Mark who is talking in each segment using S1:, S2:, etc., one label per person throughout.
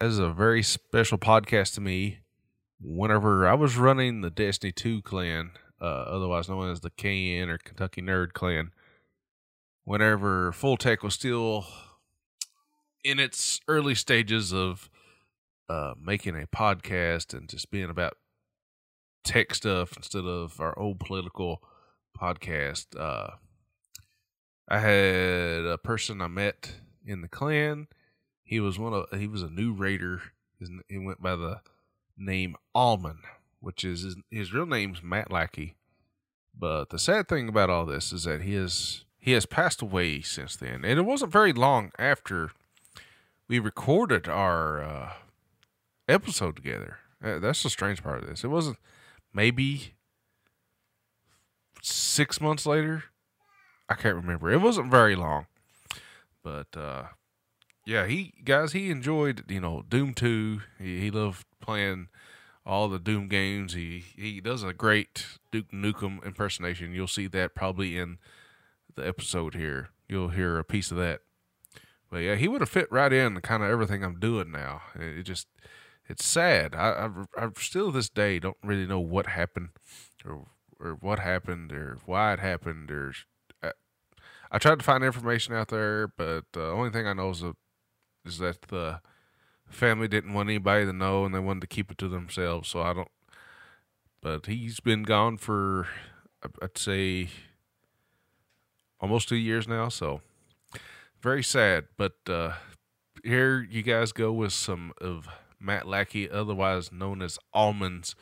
S1: as a very special podcast to me. Whenever I was running the Destiny 2 clan, uh, otherwise known as the KN or Kentucky Nerd clan, whenever Full Tech was still in its early stages of uh, making a podcast and just being about tech stuff instead of our old political podcast. Uh, I had a person I met in the clan. He was one of he was a new raider. His, he went by the name ALMN, which is his, his real name's Matt Lackey. But the sad thing about all this is that he has he has passed away since then, and it wasn't very long after we recorded our uh, episode together. Uh, that's the strange part of this. It wasn't maybe six months later. I can't remember. It wasn't very long, but uh, yeah, he guys he enjoyed you know Doom two. He, he loved playing all the Doom games. He he does a great Duke Nukem impersonation. You'll see that probably in the episode here. You'll hear a piece of that. But yeah, he would have fit right in kind of everything I'm doing now. It, just it's sad. I, I I still this day don't really know what happened or or what happened or why it happened or I, I tried to find information out there, but the uh, only thing I know is, a, is that the family didn't want anybody to know and they wanted to keep it to themselves. So I don't. But he's been gone for I'd say almost two years now. So very sad. But uh, here you guys go with some of Matt Lackey, otherwise known as ALMN's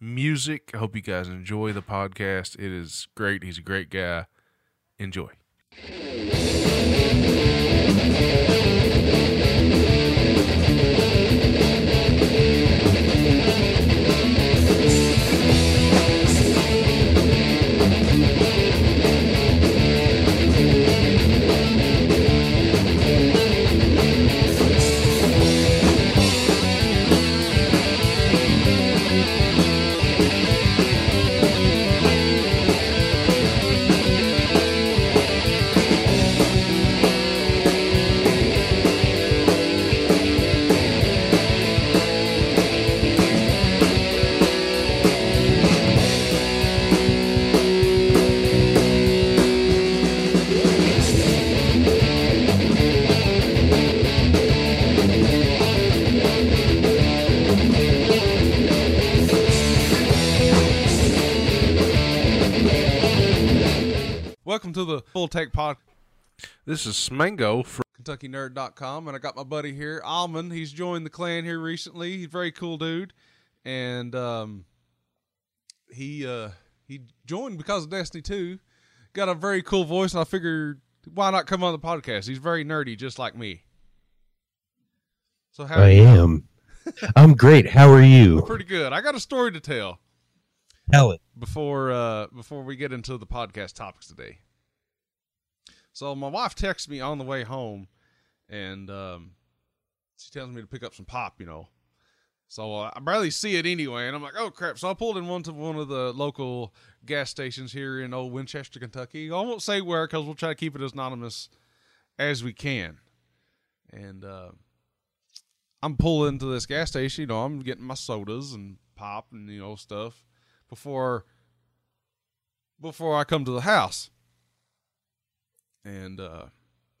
S1: music. I hope you guys enjoy the podcast. It is great. He's a great guy. Enjoy. Full Tech Pod. This is Smango from KentuckyNerd.com, and I got my buddy here, ALMN. He's joined the clan here recently. He's a very cool dude, and um, he uh, he joined because of Destiny 2. Got a very cool voice, and I figured why not come on the podcast? He's very nerdy, just like me.
S2: So how I am. I'm great. How are you?
S1: Pretty good. I got a story to tell.
S2: Tell it
S1: before uh, before we get into the podcast topics today. So my wife texts me on the way home, and um, she tells me to pick up some pop, you know. So uh, I barely see it anyway, and I'm like, oh crap! So I pulled in one to one of the local gas stations here in old Winchester, Kentucky. I won't say where because we'll try to keep it as anonymous as we can. And uh, I'm pulling into this gas station. You know, I'm getting my sodas and pop and you know stuff before before I come to the house and uh,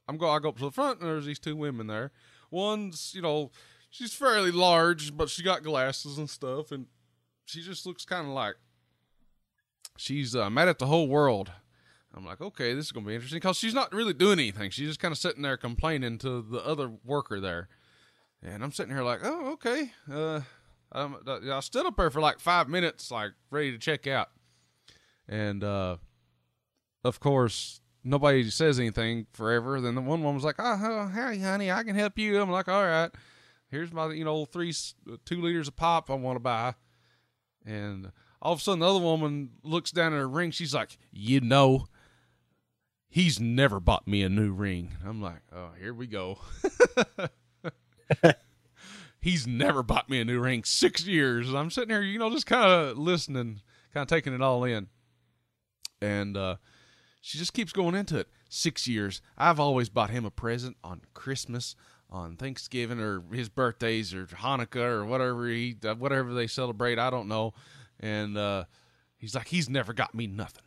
S1: I'm go I go up to the front and there's these two women there. One's you know she's fairly large, but she got glasses and stuff, and she just looks kind of like she's uh, mad at the whole world. I'm like, okay, this is gonna be interesting because she's not really doing anything. She's just kind of sitting there complaining to the other worker there, and I'm sitting here like, oh, okay. Uh, I'm, I stood up there for like five minutes, like ready to check out, and uh, of course nobody says anything forever. Then the one woman was like, "Oh, hey, honey, I can help you." I'm like, "All right, here's my you know three two liters of pop I want to buy," and all of a sudden the other woman looks down at her ring. She's like, "You know." He's never bought me a new ring. I'm like, oh, here we go. He's never bought me a new ring. Six years. I'm sitting here, you know, just kind of listening, kind of taking it all in. And uh, she just keeps going into it. Six years. I've always bought him a present on Christmas, on Thanksgiving or his birthdays or Hanukkah or whatever he uh, whatever they celebrate. I don't know. And uh, he's like, he's never got me nothing.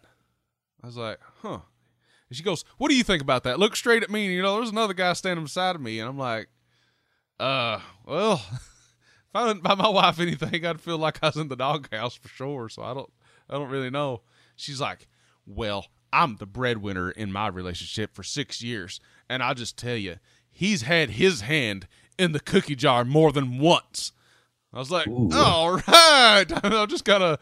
S1: I was like, huh. And she goes, what do you think about that? Look straight at me. And, you know, there's another guy standing beside of me, and I'm like, uh, well, if I didn't buy my wife anything, I'd feel like I was in the doghouse for sure. So I don't, I don't really know. She's like, well, I'm the breadwinner in my relationship for six years, and I'll just tell you, he's had his hand in the cookie jar more than once. I was like,
S2: Ooh.
S1: all right. I just gotta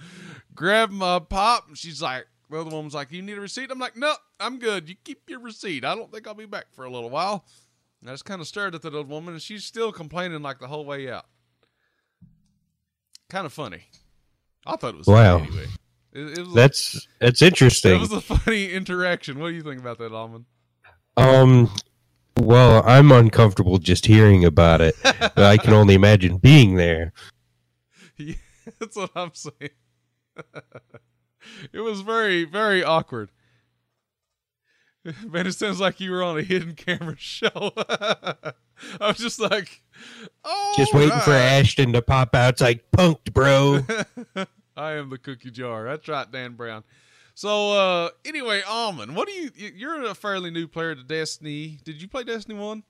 S1: grab my pop. And she's like, the other woman's like, you need a receipt? I'm like, no, I'm good. You keep your receipt. I don't think I'll be back for a little while. And I just kind of stared at that old woman, and she's still complaining like the whole way out. Kind of funny. I thought it was
S2: Wow.
S1: funny anyway. It, it was
S2: That's that's
S1: it
S2: interesting.
S1: was a funny interaction. What do you think about that, ALMN?
S2: Um, well, I'm uncomfortable just hearing about it. I can only imagine being there.
S1: Yeah, that's what I'm saying. it was very, very awkward. Man, it sounds like you were on a hidden camera show. I was just like, oh,
S2: Just waiting for Ashton to pop out. It's like punked, bro.
S1: I am the cookie jar. That's right, Dan Brown. So, uh, anyway, ALMN, what do you? you- You're a fairly new player to Destiny. Did you play Destiny One?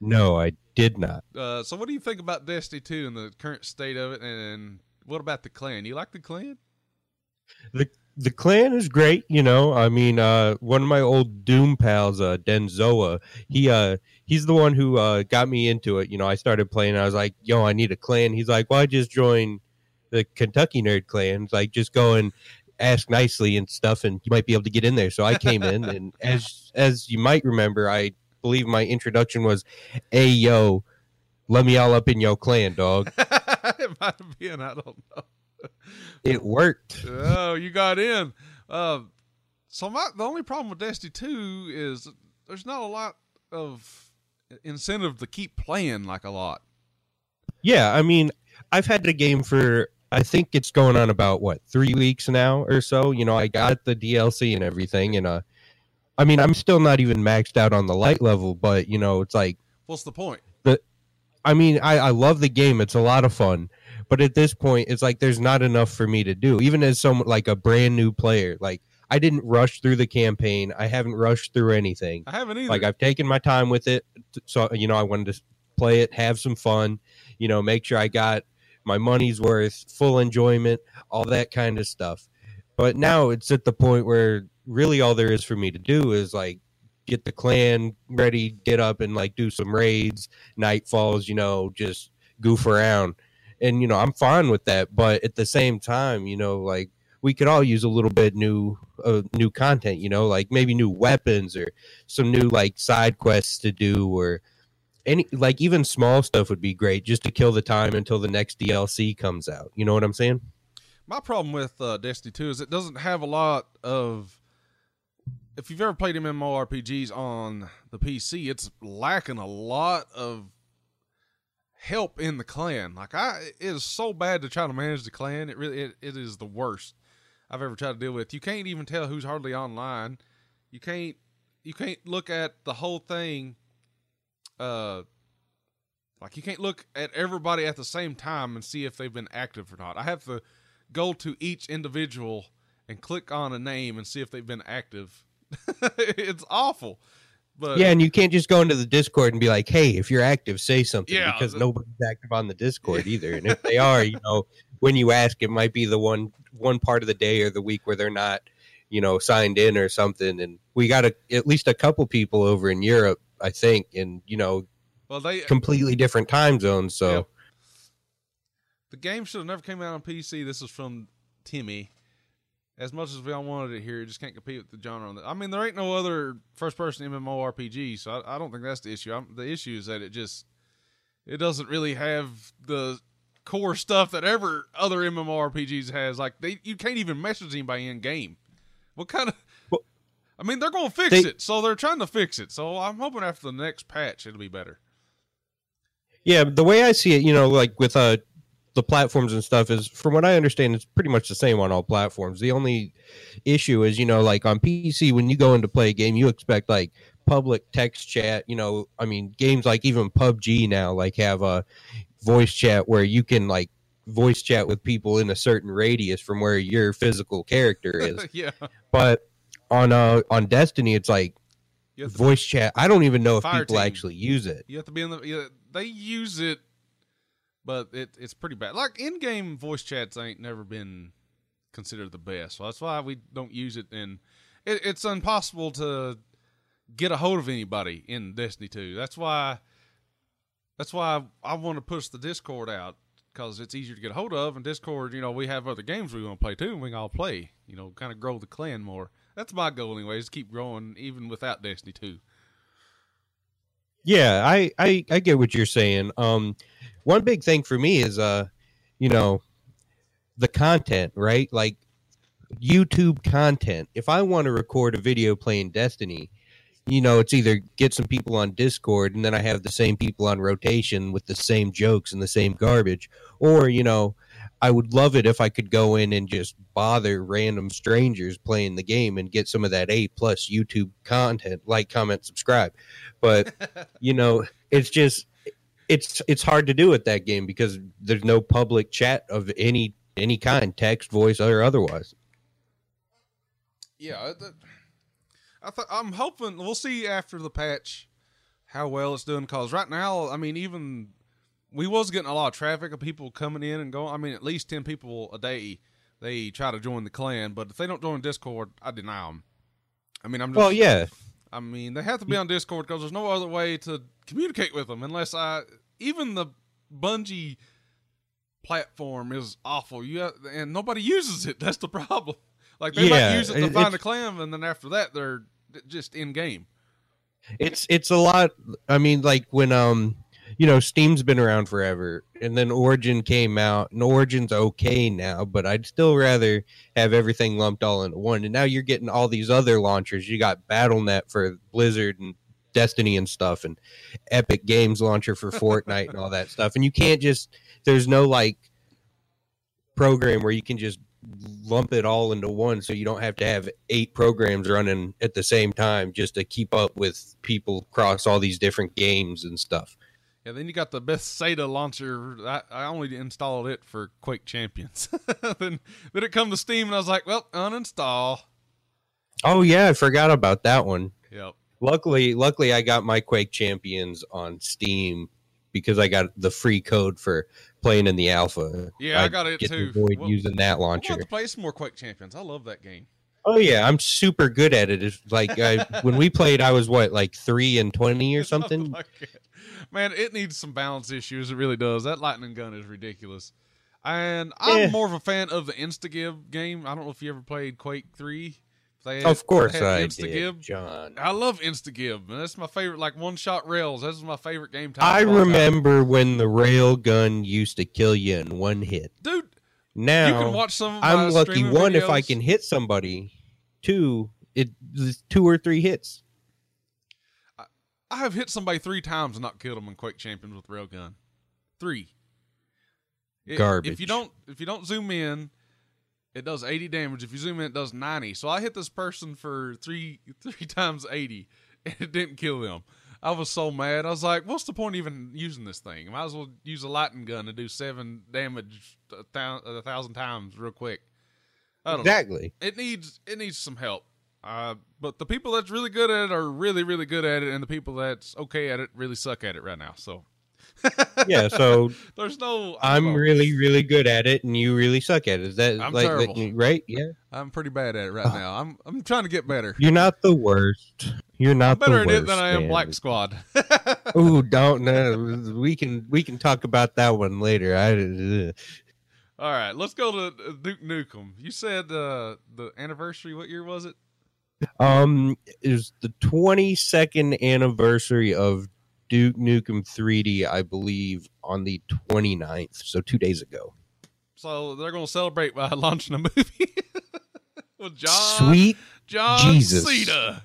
S2: No, I did not.
S1: Uh, so what do you think about Destiny Two and the current state of it? And what about the clan? You like the clan?
S2: the The clan is great. You know, I mean, uh, one of my old Doom pals, uh, Denzoa, he uh, he's the one who uh, got me into it. You know, I started playing. I was like, "Yo, I need a clan." He's like, "Well, I just joined the Kentucky Nerd clans, like, just go and ask nicely and stuff, and you might be able to get in there." So I came in, and as as you might remember, I believe my introduction was, "Hey, yo." Let me all up in your clan, dog.
S1: it might have been. I don't know.
S2: It worked.
S1: oh, you got in. Uh, so my the only problem with Destiny Two is there's not a lot of incentive to keep playing like a lot.
S2: Yeah, I mean, I've had the game for I think it's going on about what three weeks now or so. You know, I got the DLC and everything, and uh, I mean, I'm still not even maxed out on the light level, but you know, it's like,
S1: What's the point?
S2: The, I mean, I I love the game; it's a lot of fun, but at this point, it's like there's not enough for me to do, even as some like a brand new player. Like, I didn't rush through the campaign. I haven't rushed through anything.
S1: I haven't either.
S2: Like I've taken my time with it, so you know I wanted to play it, have some fun, you know, make sure I got my money's worth, full enjoyment, all that kind of stuff. But now it's at the point where really all there is for me to do is like get the clan ready, get up and like do some raids, night falls, you know, just goof around. And you know, I'm fine with that, but at the same time, you know, like we could all use a little bit new uh, new content, you know, like maybe new weapons or some new like side quests to do or any like even small stuff would be great just to kill the time until the next DLC comes out. You know what I'm saying?
S1: My problem with uh, Destiny 2 is it doesn't have a lot of. If you've ever played MMORPGs on the PC, it's lacking a lot of help in the clan. Like I, it is so bad to try to manage the clan. It really, it, it is the worst I've ever tried to deal with. You can't even tell who's hardly online. You can't, you can't look at the whole thing. Uh, like you can't look at everybody at the same time and see if they've been active or not. I have to go to each individual and click on a name and see if they've been active. it's awful. But
S2: yeah, and you can't just go into the Discord and be like, "Hey, if you're active, say something,"
S1: Yeah,
S2: because
S1: the-
S2: nobody's active on the Discord either. And if they are, you know, when you ask, it might be the one one part of the day or the week where they're not, you know, signed in or something. And we got a, at least a couple people over in Europe, I think, and you know,
S1: well, they
S2: completely different time zones. So.
S1: Yeah. the game should have never came out on PC. This is from Timmy. As much as we all wanted it here, it just can't compete with the genre. On I mean, there ain't no other first-person MMORPG, so I, I don't think that's the issue. I'm, the issue is that it just it doesn't really have the core stuff that ever other MMORPGs has. Like they, you can't even message anybody in game. What kind of? I mean, they're going to fix
S2: they-
S1: it, so they're trying to fix it. So I'm hoping after the next patch, it'll be better.
S2: Yeah, the way I see it, you know, like with uh the platforms and stuff is from what I understand it's pretty much the same on all platforms. The only issue is, you know, like on PC when you go in to play a game, you expect like public text chat. You know, I mean, games like even PUBG now like have a voice chat where you can like voice chat with people in a certain radius from where your physical character is.
S1: yeah.
S2: but on uh on Destiny, it's like
S1: You
S2: voice chat. I don't even know if people
S1: team.
S2: actually use it.
S1: you have to be in the. Yeah, they use it, but it, it's pretty bad. Like in game voice chats ain't never been considered the best. So that's why we don't use it. And it, it's impossible to get a hold of anybody in Destiny 2. That's why. That's why I, I want to push the Discord out because it's easier to get a hold of. And Discord, you know, we have other games we want to play too, and we can all play. You know, kind of grow the clan more. That's my goal, anyway anyways. Keep growing even without Destiny 2.
S2: Yeah, I, I I get what you're saying. Um, one big thing for me is uh, you know, the content, right? Like YouTube content. If I want to record a video playing Destiny, you know, it's either get some people on Discord and then I have the same people on rotation with the same jokes and the same garbage, or you know, I would love it if I could go in and just bother random strangers playing the game and get some of that A plus YouTube content, like, comment, subscribe. But you know, it's just it's it's hard to do at that game because there's no public chat of any any kind, text, voice, or otherwise.
S1: Yeah, I th- I'm hoping we'll see after the patch how well it's doing. Cause right now, I mean, even we was getting a lot of traffic of people coming in and going. I mean, at least ten people a day they try to join the clan, but if they don't join Discord, I deny them. I mean, I'm just,
S2: Well, yeah,
S1: I mean, they have to be on Discord because there's no other way to communicate with them unless I even the Bungie platform is awful. You have, and nobody uses it. That's the problem. Like they
S2: Yeah,
S1: might use it to
S2: it-
S1: find a clan, and then after that they're just in game.
S2: it's it's a lot. I mean, like when um, you know, Steam's been around forever, and then Origin came out, and Origin's okay now, but I'd still rather have everything lumped all into one. And now you're getting all these other launchers. You got Battle.net for Blizzard and Destiny and stuff, and Epic Games launcher for Fortnite and all that stuff. And you can't just there's no like program where you can just lump it all into one so you don't have to have eight programs running at the same time just to keep up with people across all these different games and stuff.
S1: Yeah, then you got the Bethesda launcher. I, I only installed it for Quake Champions. then then it come to Steam, and I was like, well, uninstall.
S2: Oh yeah, I forgot about that one.
S1: Yep.
S2: Luckily, luckily I got my Quake Champions on Steam because I got the free code for playing in the alpha.
S1: Yeah, I got it too.
S2: To avoid
S1: Well,
S2: using that
S1: I want
S2: launcher.
S1: to play some more Quake Champions. I love that game.
S2: Oh yeah, I'm super good at it. It's like I, when we played, I was what like three and twenty or oh, something.
S1: Like. Man, it needs some balance issues. It really does. That lightning gun is ridiculous. And I'm
S2: Yeah.
S1: more of a fan of the Instagib game. I don't know if you ever played Quake 3. Had-
S2: Of course I
S1: Instagib.
S2: did, John.
S1: I love Instagib. That's my favorite, like one shot rails. That's my favorite game type.
S2: I remember when the rail gun used to kill you in one hit.
S1: dude.
S2: Now
S1: you can watch some. Of my
S2: I'm lucky one if I can hit somebody. Two, it two or three hits.
S1: I have hit somebody three times and not killed them in Quake Champions with railgun. Three. It- If you don't, if you don't zoom in, it does 80 damage. If you zoom in, it does 90. So I hit this person for three three times 80, and it didn't kill them. I was so mad. I was like, "What's the point of even using this thing? I might as well use a lightning gun to do seven damage a thousand times real quick." Don't know
S2: Exactly.
S1: it needs it needs some help. Uh, but the people that's really good at it are really really good at it, and the people that's okay at it really suck at it right now. So
S2: Yeah. So
S1: there's no.
S2: I'm really, really good at it, and you really suck at it. Is that
S1: I'm
S2: like,
S1: terrible.
S2: like- right? Yeah.
S1: I'm pretty bad at it right now. I'm I'm trying to get better.
S2: You're not the worst. You're
S1: I'm
S2: not
S1: better
S2: the
S1: at it than I am
S2: man.
S1: Black Squad.
S2: Oh, don't no. We can we can talk about that one later. I uh,
S1: All right, let's go to uh, Duke Nukem. You said uh, the anniversary. What year was it?
S2: um is the 22nd anniversary of Duke Nukem 3D, I believe, on the 29th, so two days ago.
S1: So they're going to celebrate by launching a movie with John
S2: Sweet,
S1: John
S2: Jesus.
S1: Cena.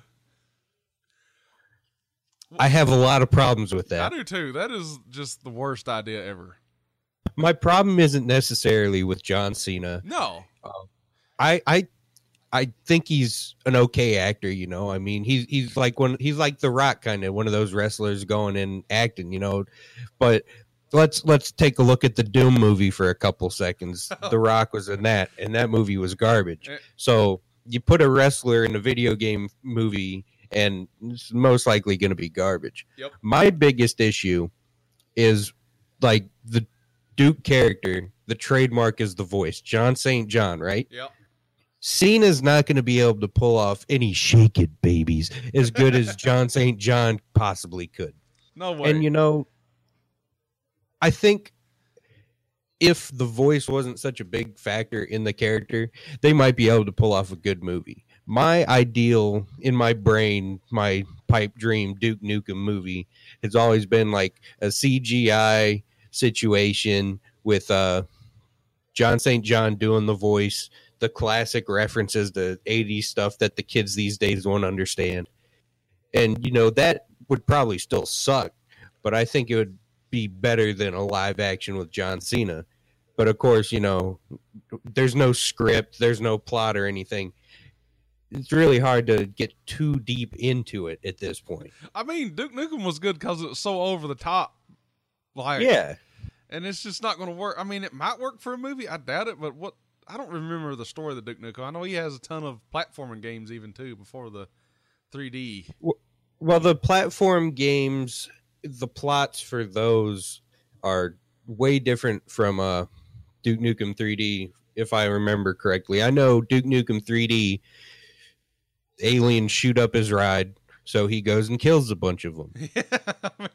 S2: I have a lot of problems with that.
S1: I do too. That is just the worst idea ever.
S2: My problem isn't necessarily with John Cena.
S1: No,
S2: I I I think he's an okay actor, you know. I mean, he's he's like one he's like the Rock kind of one of those wrestlers going and acting, you know. But let's let's take a look at the Doom movie for a couple seconds. the Rock was in that, and that movie was garbage.
S1: Eh.
S2: So you put a wrestler in a video game movie, and it's most likely going to be garbage.
S1: Yep.
S2: My biggest issue is like the Duke character. The trademark is the voice, John St. John, right?
S1: Yep.
S2: Cena's not going to be able to pull off any shake it babies as good as John St. John possibly could.
S1: No way.
S2: And you know, I think if the voice wasn't such a big factor in the character, they might be able to pull off a good movie. My ideal in my brain, my pipe dream Duke Nukem movie has always been like a CGI situation with uh John St. John doing the voice, the classic references the 80s stuff that the kids these days won't understand. And you know, that would probably still suck, but I think it would be better than a live action with John Cena. But of course, you know, there's no script, there's no plot or anything. It's really hard to get too deep into it at this point.
S1: I mean, Duke Nukem was good because it was so over the top. Like,
S2: Yeah.
S1: and it's just not going to work. I mean, it might work for a movie. I doubt it, but what I don't remember the story of the Duke Nukem. I know he has a ton of platforming games even too before the 3D.
S2: Well, the platform games, the plots for those are way different from uh, Duke Nukem 3D, if I remember correctly. I know Duke Nukem 3D, aliens shoot up his ride, so he goes and kills a bunch of them.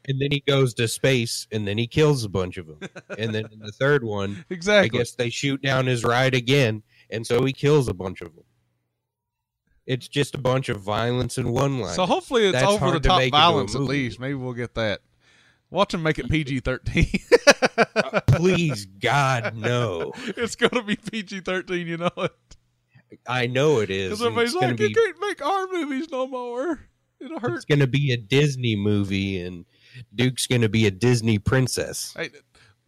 S2: And then he goes to space, and then he kills a bunch of them. And then in the third one,
S1: exactly.
S2: I guess they shoot down his ride again, and so he kills a bunch of them. It's just a bunch of violence in one line.
S1: So hopefully it's
S2: That's
S1: over the
S2: to
S1: top violence at least. Maybe we'll get that. Watch him make it PG 13.
S2: Uh, please, God, no.
S1: it's going to be PG 13, you know it.
S2: I know it is.
S1: Because everybody's like, you can't make our movies no more. It'll hurt.
S2: it's gonna be a Disney movie, and Duke's gonna be a Disney princess.
S1: Hey,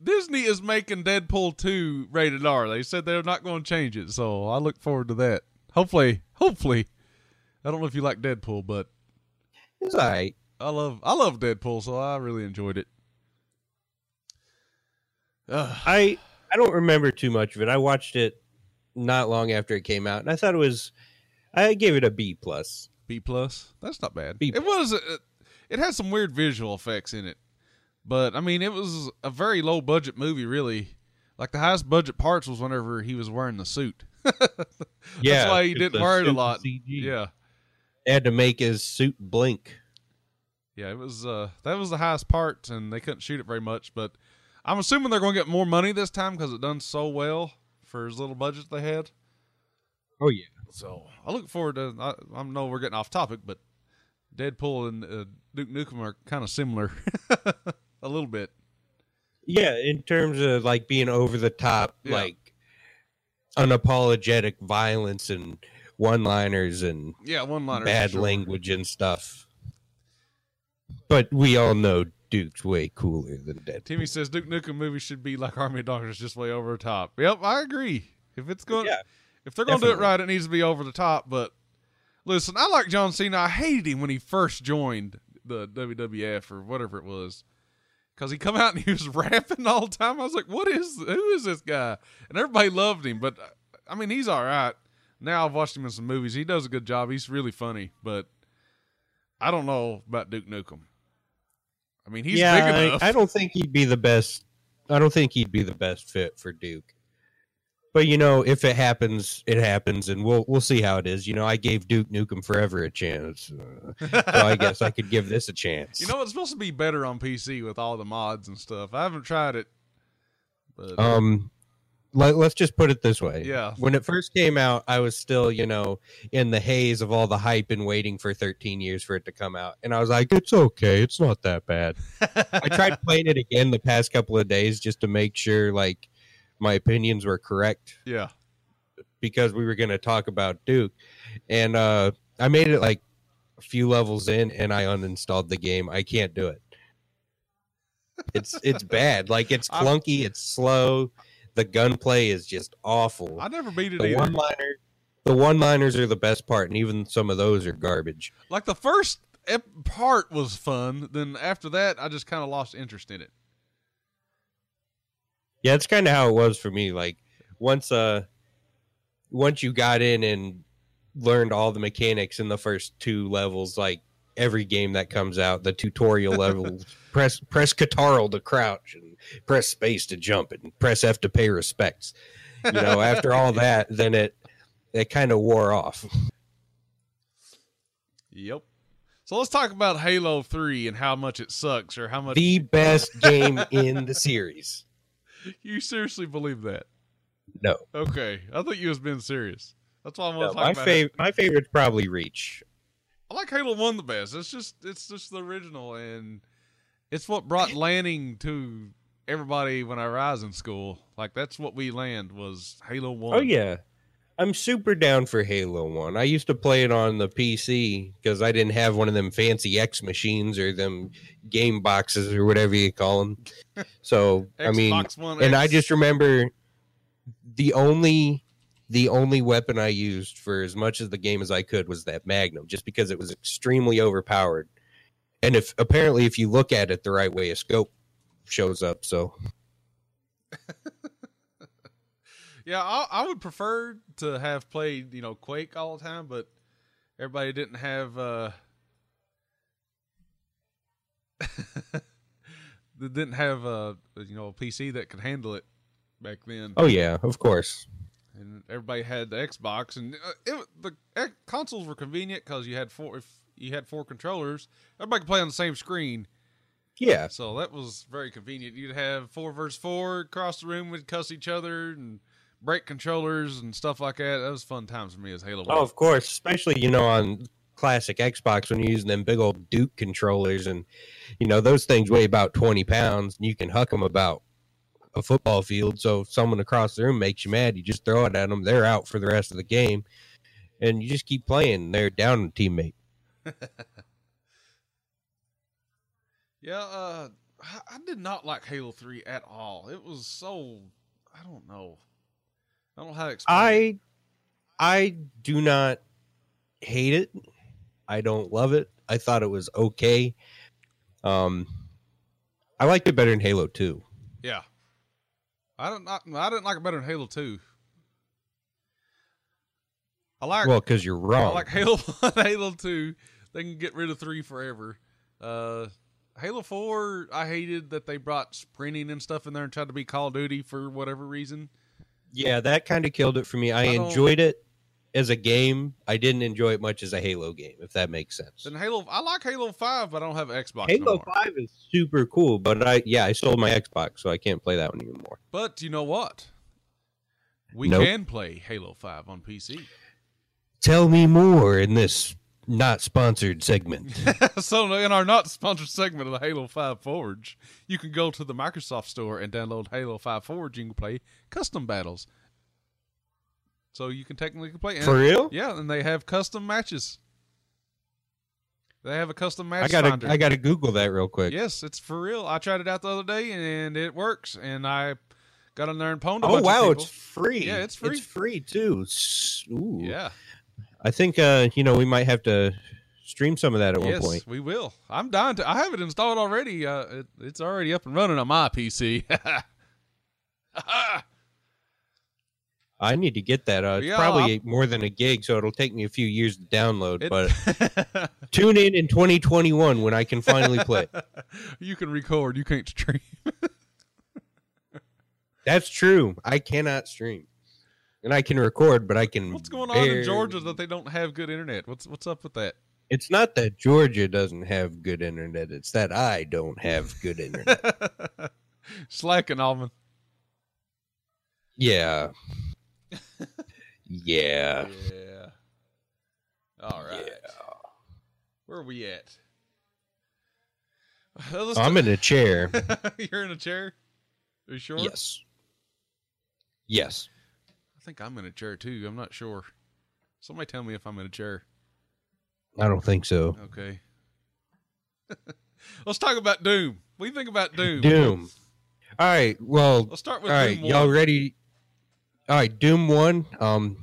S1: Disney is making Deadpool 2 rated R. They said they're not going to change it, so I look forward to that. Hopefully, hopefully. I don't know if you like Deadpool, but
S2: It's all right.
S1: I love I love Deadpool, so I really enjoyed it. Ugh.
S2: I I don't remember too much of it. I watched it not long after it came out, and I thought it was. I gave it a B plus.
S1: B plus. That's not bad.
S2: B
S1: It was. uh it had some weird visual effects in it, but I mean, it was a very low budget movie. Really, like the highest budget parts was whenever he was wearing the suit.
S2: Yeah,
S1: That's why he didn't wear it a lot.
S2: CG.
S1: Yeah,
S2: They had to make his suit blink.
S1: yeah. It was. uh That was the highest part, and they couldn't shoot it very much. But I'm assuming they're going to get more money this time because it done so well for as little budget they had.
S2: Oh yeah.
S1: So I look forward to. I, I know we're getting off topic, but Deadpool and uh, Duke Nukem are kind of similar, a little bit.
S2: Yeah, in terms of like being over the top,
S1: Yeah.
S2: like unapologetic violence and one-liners and
S1: Yeah, one-liners,
S2: bad language and stuff. But we all know Duke's way cooler than Deadpool.
S1: Timmy says Duke Nukem movie should be like Army of Darkness, just way over the top. Yep, I agree. If it's going,
S2: Yeah,
S1: if they're going to do it right, it needs to be over the top. But listen, I like John Cena. I hated him when he first joined the WWF or whatever it was, because he come out and he was rapping all the time. I was like, what is who is this guy? And everybody loved him. But I mean, he's all right. Now I've watched him in some movies. He does a good job. He's really funny, but I don't know about Duke Nukem. I mean, he's
S2: yeah,
S1: big
S2: I-
S1: enough.
S2: I, don't think he'd be the best. I don't think he'd be the best fit for Duke. But you know, if it happens, it happens, and we'll we'll see how it is. You know, I gave Duke Nukem Forever a chance, uh, so I guess I could give this a chance.
S1: You know, it's supposed to be better on PC with all the mods and stuff. I haven't tried it, but
S2: um, let, let's just put it this way.
S1: Yeah.
S2: When it first came out, I was still, you know, in the haze of all the hype and waiting for 13 years for it to come out, and I was like, it's okay, it's not that bad. I tried playing it again the past couple of days just to make sure, like, my opinions were correct.
S1: yeah,
S2: because we were going to talk about Duke. And uh, I made it like a few levels in and I uninstalled the game. I can't do it. It's it's bad. Like it's clunky, it's slow. The gunplay is just awful.
S1: I never beat it
S2: The
S1: either.
S2: one liner The one-liners are the best part, and even some of those are garbage.
S1: Like the first ep- part was fun, then after that, I just kind of lost interest in it.
S2: Yeah, it's kind of how it was for me. Like once uh once you got in and learned all the mechanics in the first two levels, like every game that comes out, the tutorial level press press Ctrl to crouch and press space to jump and press F to pay respects. You know, after all that, then it it kind of wore off.
S1: Yep. So let's talk about Halo 3 and how much it sucks or how much
S2: The best game in the series.
S1: You seriously believe that.
S2: No.
S1: Okay. I thought you was being serious. That's why I want
S2: No, my
S1: about it.
S2: favorite my favorite's probably Reach.
S1: I like Halo 1 the best. It's just it's just the original and it's what brought landing to everybody when I rise in school. Like that's what we land was Halo 1.
S2: Oh yeah. I'm super down for Halo 1. I used to play it on the PC because I didn't have one of them fancy X machines or them game boxes or whatever you call them. So, I mean,
S1: One
S2: and I
S1: X.
S2: just remember the only the only weapon I used for as much of the game as I could was that Magnum just because it was extremely overpowered. And if apparently if you look at it the right way a scope shows up, so
S1: Yeah, I, I would prefer to have played, you know, Quake all the time, but everybody didn't have uh didn't have uh you know a PC that could handle it back then.
S2: oh yeah, of course.
S1: and everybody had the Xbox, and uh, it, the consoles were convenient because you had four. If you had four controllers, everybody could play on the same screen,
S2: Yeah.
S1: so that was very convenient. You'd have four versus four across the room, would cuss each other and break controllers and stuff like that. That was fun times for me as Halo.
S2: Oh, of course, especially you know on classic Xbox when you're using them big old Duke controllers, and you know those things weigh about twenty pounds, and you can huck them about a football field. So if someone across the room makes you mad, you just throw it at them. They're out for the rest of the game, and you just keep playing. They're down a teammate.
S1: Yeah, uh, I, I did not like Halo Three at all. It was so I don't know. I don't know how to explain.
S2: I I do not hate it. I don't love it. I thought it was okay. Um, I liked it better than Halo Two.
S1: Yeah. I don't. I, I didn't like it better than Halo Two. I like.
S2: Well, because you're wrong.
S1: I like Halo One, Halo Two. They can get rid of three forever. Uh, Halo Four, I hated that they brought sprinting and stuff in there and tried to be Call of Duty for whatever reason.
S2: Yeah, that kind of killed it for me. I,
S1: I don't-
S2: enjoyed it as a game. I didn't enjoy it much as a Halo game, if that makes sense.
S1: Then Halo, I like Halo Five, but I don't have an Xbox.
S2: Halo
S1: more.
S2: Five is super cool, but I yeah, I sold my Xbox, so I can't play that one anymore.
S1: But you know what? We
S2: Nope.
S1: can play Halo Five on PC.
S2: Tell me more in this not sponsored segment.
S1: so in our not sponsored segment of the Halo 5 Forge, you can go to the Microsoft Store and download Halo 5 Forge. You can play custom battles. So you can technically play. and-
S2: For real?
S1: Yeah, and they have custom matches. They have a custom match
S2: I gotta
S1: finder.
S2: I gotta Google that real quick.
S1: yes, it's for real. I tried it out the other day and it works. And I got in there and pwned a
S2: Oh
S1: bunch
S2: wow,
S1: of
S2: it's free.
S1: Yeah, it's free.
S2: It's free too. Ooh.
S1: yeah.
S2: I think uh, you know, we might have to stream some of that at
S1: yes,
S2: one point.
S1: Yes, we will. I'm dying to. I have it installed already. Uh, it, it's already up and running on my PC.
S2: I need to get that. Uh, it's
S1: Yeah,
S2: probably more than a gig, so it'll take me a few years to download.
S1: It-
S2: but tune in in 2021 when I can finally play.
S1: you can record. You can't stream.
S2: That's true. I cannot stream, and I can record, but I can.
S1: What's going on in Georgia that they don't have good internet? What's what's up with that?
S2: It's not that Georgia doesn't have good internet; it's that I don't have good internet.
S1: Slacking, Alvin.
S2: yeah, yeah.
S1: Yeah. All right. Where are we at?
S2: I'm in a chair.
S1: You're in a chair. Are you sure?
S2: yes. Yes.
S1: I think I'm in a chair too. I'm not sure. Somebody tell me if I'm in a chair.
S2: I don't think so.
S1: Okay. Let's talk about Doom. What do you think about Doom?
S2: Doom. All right. Well,
S1: Let's start with
S2: All right,
S1: Doom
S2: y'all ready? All right, Doom One. Um,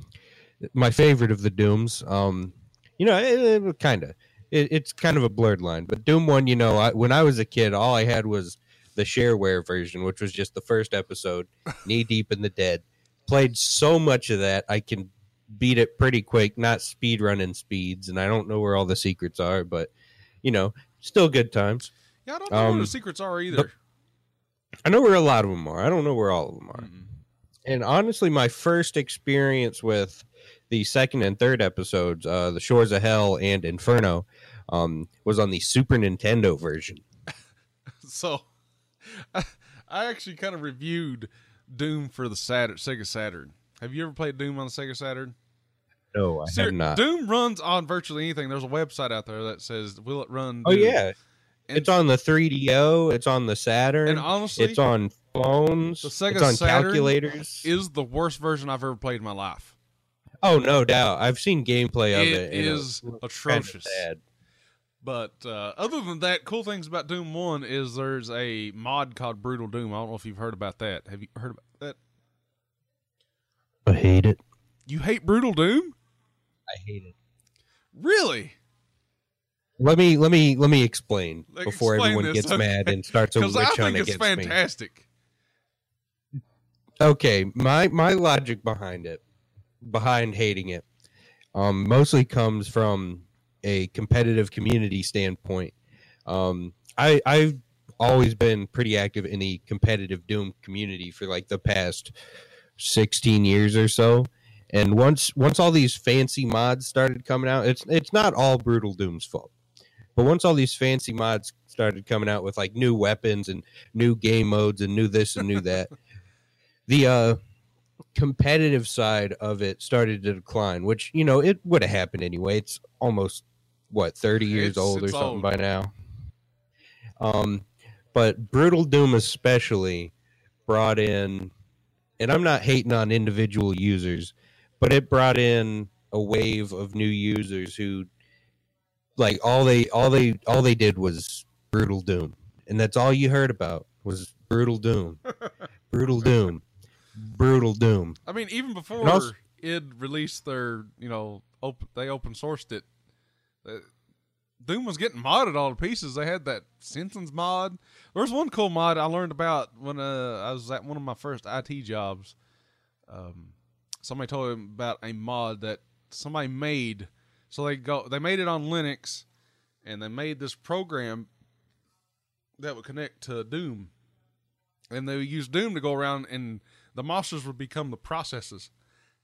S2: my favorite of the Dooms. Um, you know, it, it kind of it, it's kind of a blurred line, but Doom One, you know, I, when I was a kid, all I had was the shareware version, which was just the first episode, knee deep in the dead. Played so much of that, I can beat it pretty quick. Not speed running speeds, and I don't know where all the secrets are, but you know, still good times.
S1: Yeah, I don't know where
S2: Um,
S1: the secrets are either.
S2: I know where a lot of them are. I don't know where all of them are.
S1: Mm-mm.
S2: And honestly, my first experience with the second and third episodes, uh, The Shores of Hell and Inferno, um, was on the Super Nintendo version.
S1: So, I, I actually kind of reviewed Doom for the Saturn, Sega Saturn. Have you ever played Doom on the Sega Saturn?
S2: No, I
S1: Ser-
S2: have not.
S1: Doom runs on virtually anything. There's a website out there that says, "Will it run?"
S2: oh yeah,
S1: And-
S2: it's on the 3DO. It's on the Saturn.
S1: And honestly,
S2: it's on phones.
S1: The Sega
S2: it's on
S1: Saturn
S2: calculators.
S1: is the worst version I've ever played in my life.
S2: oh no doubt. I've seen gameplay of
S1: It
S2: It is and
S1: is
S2: kinda
S1: atrocious.
S2: Sad.
S1: But uh, other than that, cool things about Doom One is there's a mod called Brutal Doom. I don't know if you've heard about that. Have you heard about that?
S2: I hate it.
S1: You hate Brutal Doom?
S2: I hate it.
S1: Really?
S2: Let me let me let me explain
S1: Like,
S2: before
S1: explain
S2: everyone
S1: this,
S2: gets mad and starts a witch
S1: I
S2: hunt
S1: it's
S2: against me.
S1: fantastic.
S2: okay my my logic behind it behind hating it um mostly comes from a competitive community standpoint. Um i i've always been pretty active in the competitive doom community for like the past 16 years or so. And once once all these fancy mods started coming out it's it's not all brutal doom's fault. But once all these fancy mods started coming out with like new weapons and new game modes and new this and new that the uh competitive side of it started to decline which you know it would have happened anyway. It's almost what 30 years
S1: It's-
S2: old or something
S1: old.
S2: by now um but brutal doom especially brought in and i'm not hating on individual users but it brought in a wave of new users who like all they all they all they did was brutal doom and that's all you heard about was brutal doom brutal doom brutal doom
S1: I mean, even before
S2: also-
S1: id released their, you know, open, they open sourced it. Uh, Doom was getting modded all to pieces. They had that Simpsons mod. There was one cool mod I learned about when uh, I was at one of my first IT jobs. Um, somebody told me about a mod that somebody made. So they go, they made it on Linux, and they made this program that would connect to Doom, and they would use Doom to go around and the monsters would become the processes.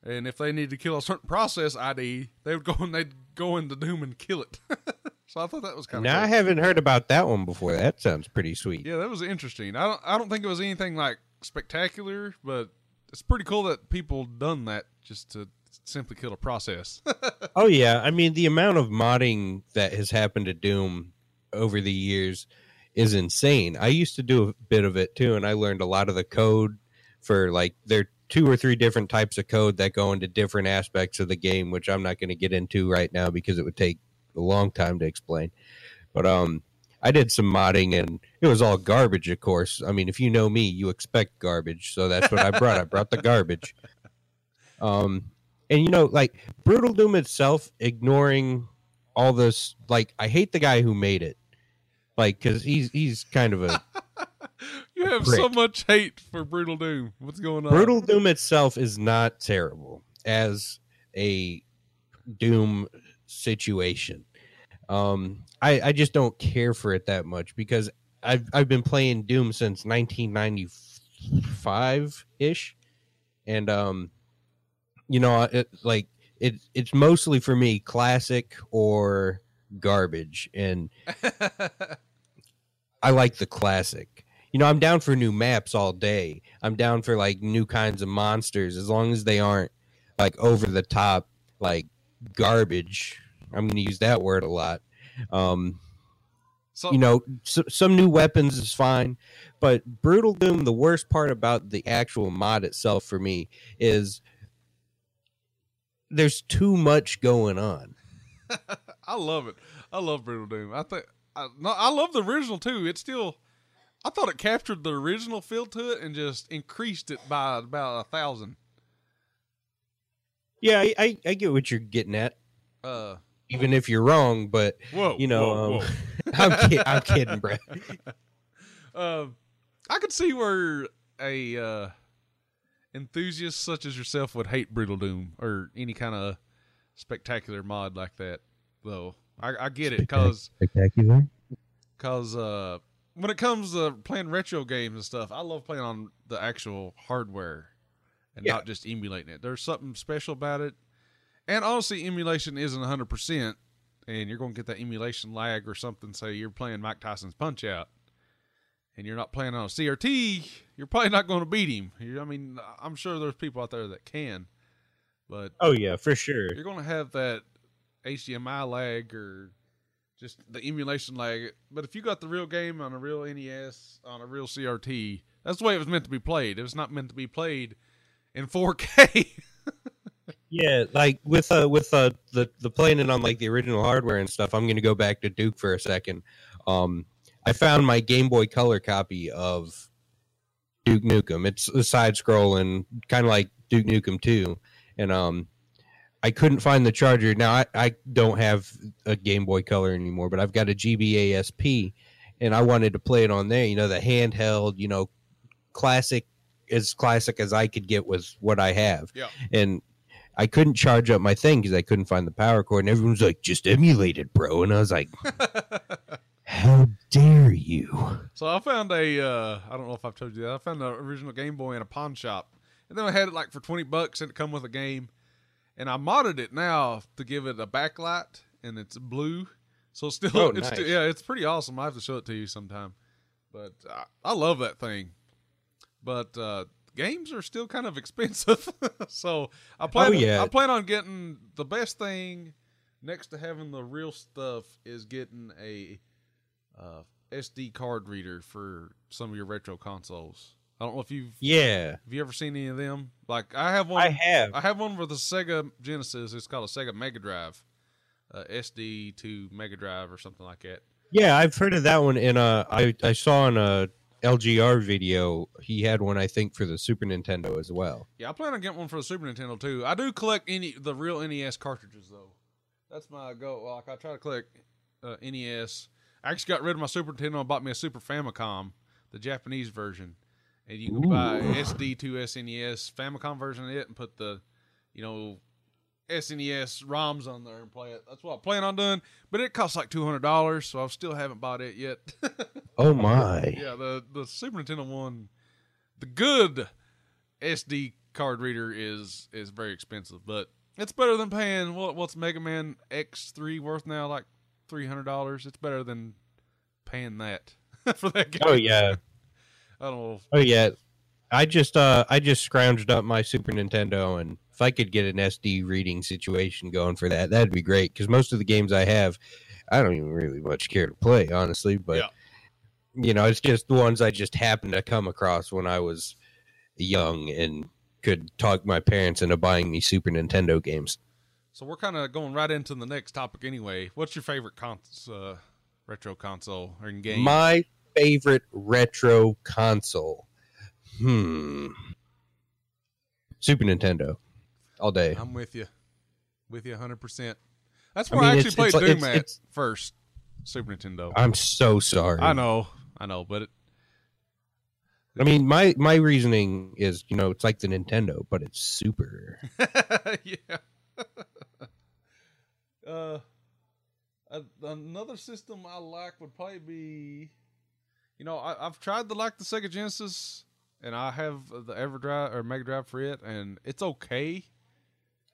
S1: And if they needed to kill a certain process ID, they would go and they'd go into Doom and kill it. so I thought that was kind of
S2: now i haven't heard about that one before that sounds pretty sweet
S1: yeah, that was interesting. I don't I don't think it was anything like spectacular, but it's pretty cool that people done that just to simply kill a process.
S2: Oh yeah, I mean the amount of modding that has happened to Doom over the years is insane. I used to do a bit of it too, and I learned a lot of the code for like there are two or three different types of code that go into different aspects of the game, which I'm not going to get into right now because it would take a long time to explain. But um, I did some modding, and it was all garbage, of course. I mean, if you know me, you expect garbage, so that's what I brought. I brought the garbage. Um, and you know, like Brutal Doom itself, ignoring all this, like I hate the guy who made it, like because he's he's kind of a
S1: you have so much hate for Brutal Doom. What's going on?
S2: Brutal Doom itself is not terrible as a Doom situation. Um, I I just don't care for it that much because I've I've been playing Doom since 1995 ish, and um, you know, it like it it's mostly for me classic or garbage, and I like the classic. You know, I'm down for new maps all day. I'm down for like new kinds of monsters as long as they aren't like over the top like garbage. I'm going to use that word a lot. Um,
S1: so
S2: you know, s some new weapons is fine, but Brutal Doom, the worst part about the actual mod itself for me is there's too much going on.
S1: I love it. I love Brutal Doom. I think I, no, I love the original too. It's still, I thought it captured the original feel to it and just increased it by about a thousand.
S2: Yeah, I, I, I get what you're getting at,
S1: Uh,
S2: even if you're wrong. But
S1: whoa,
S2: you know,
S1: whoa,
S2: um,
S1: whoa.
S2: I'm, kid- I'm kidding, bro.
S1: Um, I could see where a uh, enthusiast such as yourself would hate Brutal Doom or any kind of spectacular mod like that. Though I, I get it because
S2: Spectacular.
S1: because uh, when it comes to playing retro games and stuff, I love playing on the actual hardware and
S2: Yeah.
S1: not just emulating it. There's something special about it, and honestly, emulation isn't 100, percent and you're going to get that emulation lag or something. Say you're playing Mike Tyson's Punch Out, and you're not playing on a CRT, you're probably not going to beat him. You- I mean, I'm sure there's people out there that can, but
S2: Oh yeah, for sure.
S1: you're going to have that HDMI lag or just the emulation lag. But if you got the real game on a real NES on a real CRT, that's the way it was meant to be played. It was not meant to be played in 4K.
S2: Yeah, like with uh with uh the the playing it on like the original hardware and stuff. I'm gonna go back to Duke for a second. Um, I found my Game Boy Color copy of Duke Nukem. It's a side scrolling, kind of like Duke Nukem 2, and um, I couldn't find the charger. Now I, I don't have a Game Boy Color anymore, but I've got a GBA SP, and I wanted to play it on there. You know, the handheld, you know, classic as classic as I could get was what I have.
S1: Yeah.
S2: And I couldn't charge up my thing because I couldn't find the power cord, and everyone's like, "Just emulate it, bro." And I was like, "How dare you?"
S1: So I found a uh I don't know if I've told you that. I found the original Game Boy in a pawn shop. And then I had it like for 20 bucks and it come with a game. And I modded it now to give it a backlight and it's blue. So still
S2: Oh,
S1: it's
S2: nice.
S1: yeah, it's pretty awesome. I have to show it to you sometime. But I, I love that thing. But uh games are still kind of expensive. so I plan
S2: Oh, yeah.
S1: I plan on getting the best thing next to having the real stuff is getting a uh, SD card reader for some of your retro consoles. I don't know if you've
S2: Yeah,
S1: have you ever seen any of them. Like I have one.
S2: I have.
S1: I have one for the Sega Genesis. It's called a Sega Mega Drive, uh, SD to Mega Drive or something like that.
S2: Yeah, I've heard of that one. In a, I I saw in a LGR video, he had one I think for the Super Nintendo as well.
S1: Yeah, I plan on getting one for the Super Nintendo too. I do collect any the real NES cartridges though. That's my goal. Like I try to collect uh, NES. I actually got rid of my Super Nintendo and bought me a Super Famicom, the Japanese version, and you can buy SD2SNES Famicom version of it and put the, you know, SNES ROMs on there and play it. That's what I plan on doing. But it costs like two hundred dollars, so I still haven't bought it yet.
S2: Oh my!
S1: Yeah, the the Super Nintendo one, the good SD card reader is is very expensive, but it's better than paying what what's Mega Man X three worth now, like three hundred dollars. It's better than paying that for that oh, game.
S2: Oh yeah!
S1: I don't know.
S2: Oh yeah! I just uh I just scrounged up my Super Nintendo, and if I could get an SD reading situation going for that, that'd be great. Because most of the games I have, I don't even really much care to play, honestly. But
S1: Yeah.
S2: you know, it's just the ones I just happened to come across when I was young and could talk my parents into buying me Super Nintendo games.
S1: So we're kind of going right into the next topic anyway. What's your favorite cons- uh, retro console or game?
S2: My favorite retro console. Hmm. Super Nintendo. All day.
S1: I'm with you, with you 100. percent That's
S2: I
S1: where I,
S2: mean,
S1: actually
S2: it's-
S1: played
S2: it's-
S1: Doom
S2: it's-
S1: at
S2: it's-
S1: first. Super Nintendo.
S2: I'm so sorry.
S1: I know, I know, but it,
S2: I mean, my my reasoning is, you know, it's like the Nintendo, but it's super.
S1: yeah. uh, another system I like would probably be, you know, I, I've tried to like the Sega Genesis, and I have the EverDrive or Mega Drive for it, and it's okay.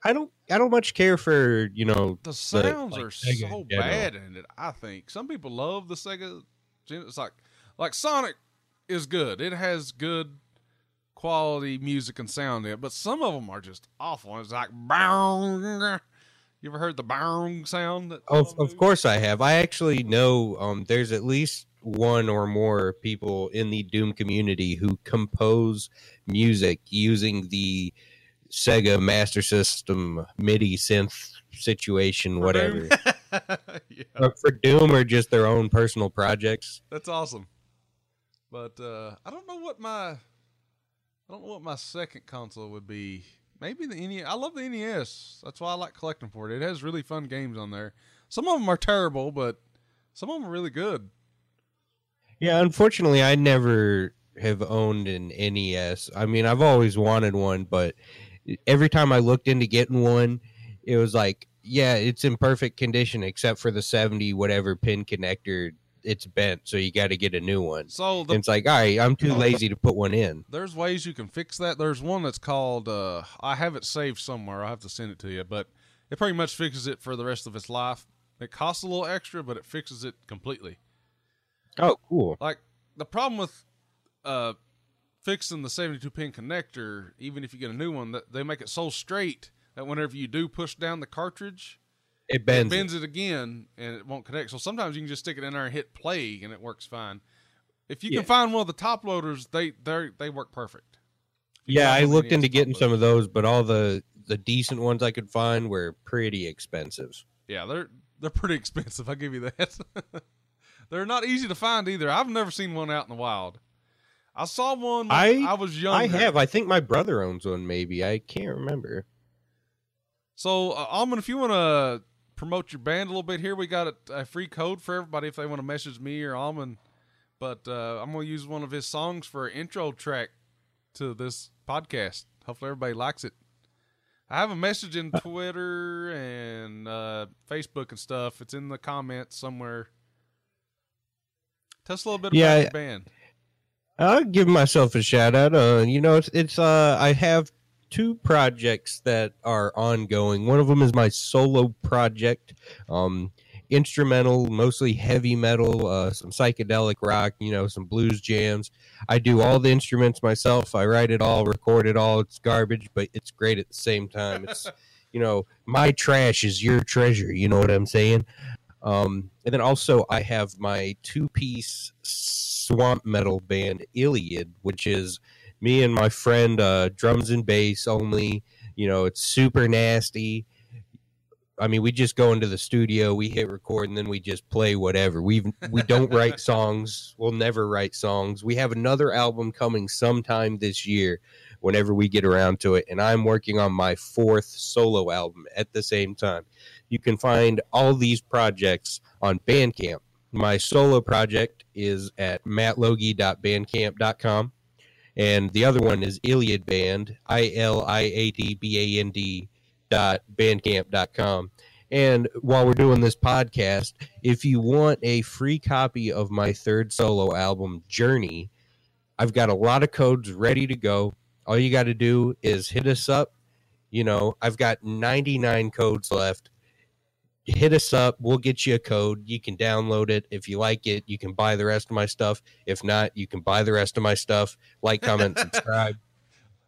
S2: I don't I don't much care for, you know,
S1: The sounds
S2: like,
S1: are
S2: Sega
S1: so bad in it. I think some people love the Sega. Genesis, like like Sonic is good. It has good quality music and sound in it, but some of them are just awful. It's like bang. You ever heard the bang sound? That
S2: of, of course I have. I actually know um there's at least one or more people in the Doom community who compose music using the Sega Master System MIDI synth situation, whatever.
S1: Yeah,
S2: But for Doom or just their own personal projects.
S1: that's awesome. But uh, I don't know what my I don't know what my second console would be. maybe the NES. I love the NES. That's why I like collecting for it. It has really fun games on there. Some of them are terrible, but some of them are really good.
S2: Yeah, unfortunately, I never have owned an NES. I mean, I've always wanted one, but every time I looked into getting one, it was like, yeah, it's in perfect condition except for the 70 whatever pin connector. It's bent, so you got to get a new one.
S1: So the,
S2: it's like, all right, I'm too lazy to put one in.
S1: there's ways you can fix that. There's one that's called uh, I have it saved somewhere. I'll have to send it to you, but it pretty much fixes it for the rest of its life. It costs a little extra, but it fixes it completely.
S2: Oh, cool.
S1: Like the problem with uh, fixing the 72 pin connector, even if you get a new one, that they make it so straight that whenever you do push down the cartridge,
S2: It bends,
S1: it
S2: bends.
S1: bends it again and it won't connect. So sometimes you can just stick it in there and hit play and it works fine. If you
S2: Yeah.
S1: can find one of the top loaders, they they they work perfect.
S2: Yeah, I
S1: one of the
S2: looked into getting some of those, but all the the decent ones I could find were pretty expensive.
S1: Yeah, they're they're pretty expensive. I'll give you that. they're not easy to find either. I've never seen one out in the wild. I saw one when
S2: I-
S1: I was young.
S2: I have. I think my brother owns one. Maybe I can't remember.
S1: So, uh, ALMN, if you want to promote your band a little bit here, we got a, a free code for everybody if they want to message me or ALMN. But uh, I'm going to use one of his songs for an intro track to this podcast. Hopefully, everybody likes it. I have a message in Twitter and uh, Facebook and stuff. It's in the comments somewhere. Tell us a little bit
S2: Yeah,
S1: about your band.
S2: I'll give myself a shout out. Uh, you know, it's, it's uh, I have two projects that are ongoing. One of them is my solo project, um, instrumental, mostly heavy metal, uh, some psychedelic rock, you know, some blues jams. I do all the instruments myself. I write it all, record it all. It's garbage, but it's great at the same time. It's, you know, my trash is your treasure. You know what I'm saying? Um, and then also I have my two piece swamp metal band Iliad, which is me and my friend, uh, drums and bass only. You know, it's super nasty. I mean, we just go into the studio, we hit record, and then we just play whatever. We we don't write songs. We'll never write songs. We have another album coming sometime this year, whenever we get around to it. And I'm working on my fourth solo album at the same time. You can find all these projects on Bandcamp. My solo project is at mattlackey.bandcamp.com. And the other one is Iliad Band, I L I A D B A N D dot bandcamp.com. And while we're doing this podcast, if you want a free copy of my third solo album, Journey, I've got a lot of codes ready to go. All you got to do is hit us up. You know, I've got 99 codes left. Hit us up. We'll get you a code. You can download it. If you like it, you can buy the rest of my stuff. If not, you can buy the rest of my stuff. Like, comment, subscribe.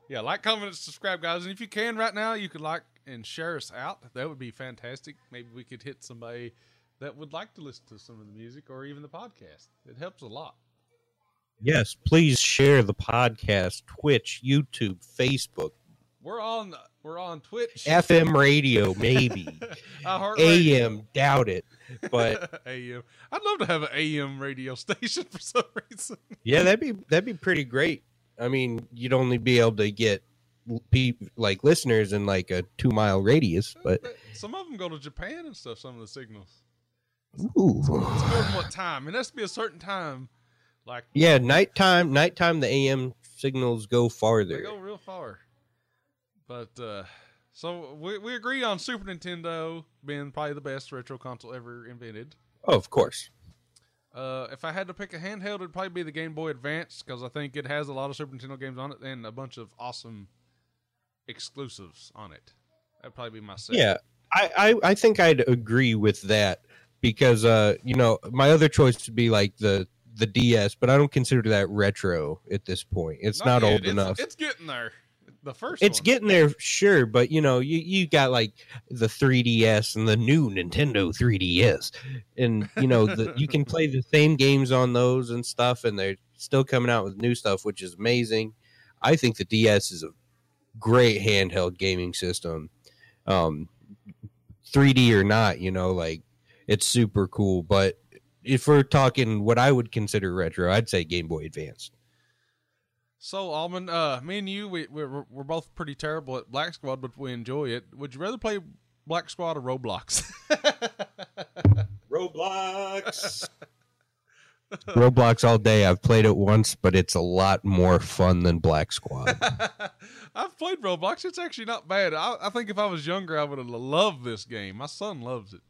S1: Yeah, like, comment, and subscribe, guys. And if you can right now, you could like and share us out. That would be fantastic. Maybe we could hit somebody that would like to listen to some of the music or even the podcast. It helps a lot.
S2: Yes, please share the podcast, Twitch, YouTube, Facebook,
S1: We're on we're on Twitch,
S2: FM radio, maybe. AM, doubt it. But
S1: AM. I'd love to have an AM radio station for some reason.
S2: yeah, that'd be that'd be pretty great. I mean, you'd only be able to get like listeners in like a two mile radius, uh, but
S1: some of them go to Japan and stuff. Some of the signals.
S2: ooh.
S1: It's good what time? It has to be a certain time. Like
S2: yeah, nighttime, nighttime, the AM signals go farther.
S1: They go real far. But uh so we we agree on Super Nintendo being probably the best retro console ever invented.
S2: Oh, of course.
S1: Uh, if I had to pick a handheld, it'd probably be the Game Boy Advance because I think it has a lot of Super Nintendo games on it and a bunch of awesome exclusives on it. That'd probably be my second.
S2: Yeah, I, I I think I'd agree with that because uh you know my other choice would be like the the DS, but I don't consider that retro at this point. It's not,
S1: yet.
S2: old
S1: It's-
S2: enough.
S1: It's getting there. The first
S2: it's
S1: one.
S2: getting there, sure, but you know, you you got like the 3DS and the new Nintendo 3DS, and you know, the, you can play the same games on those and stuff, and they're still coming out with new stuff, which is amazing. I think the DS is a great handheld gaming system, um, 3D or not, you know, like it's super cool. But if we're talking what I would consider retro, I'd say Game Boy Advance.
S1: So, ALMN, uh, me and you, we, we're, we're both pretty terrible at Black Squad, but we enjoy it. Would you rather play Black Squad or Roblox?
S2: Roblox. Roblox all day. I've played it once, but it's a lot more fun than Black Squad.
S1: I've played Roblox. It's actually not bad. I, I think if I was younger, I would have loved this game. My son loves it.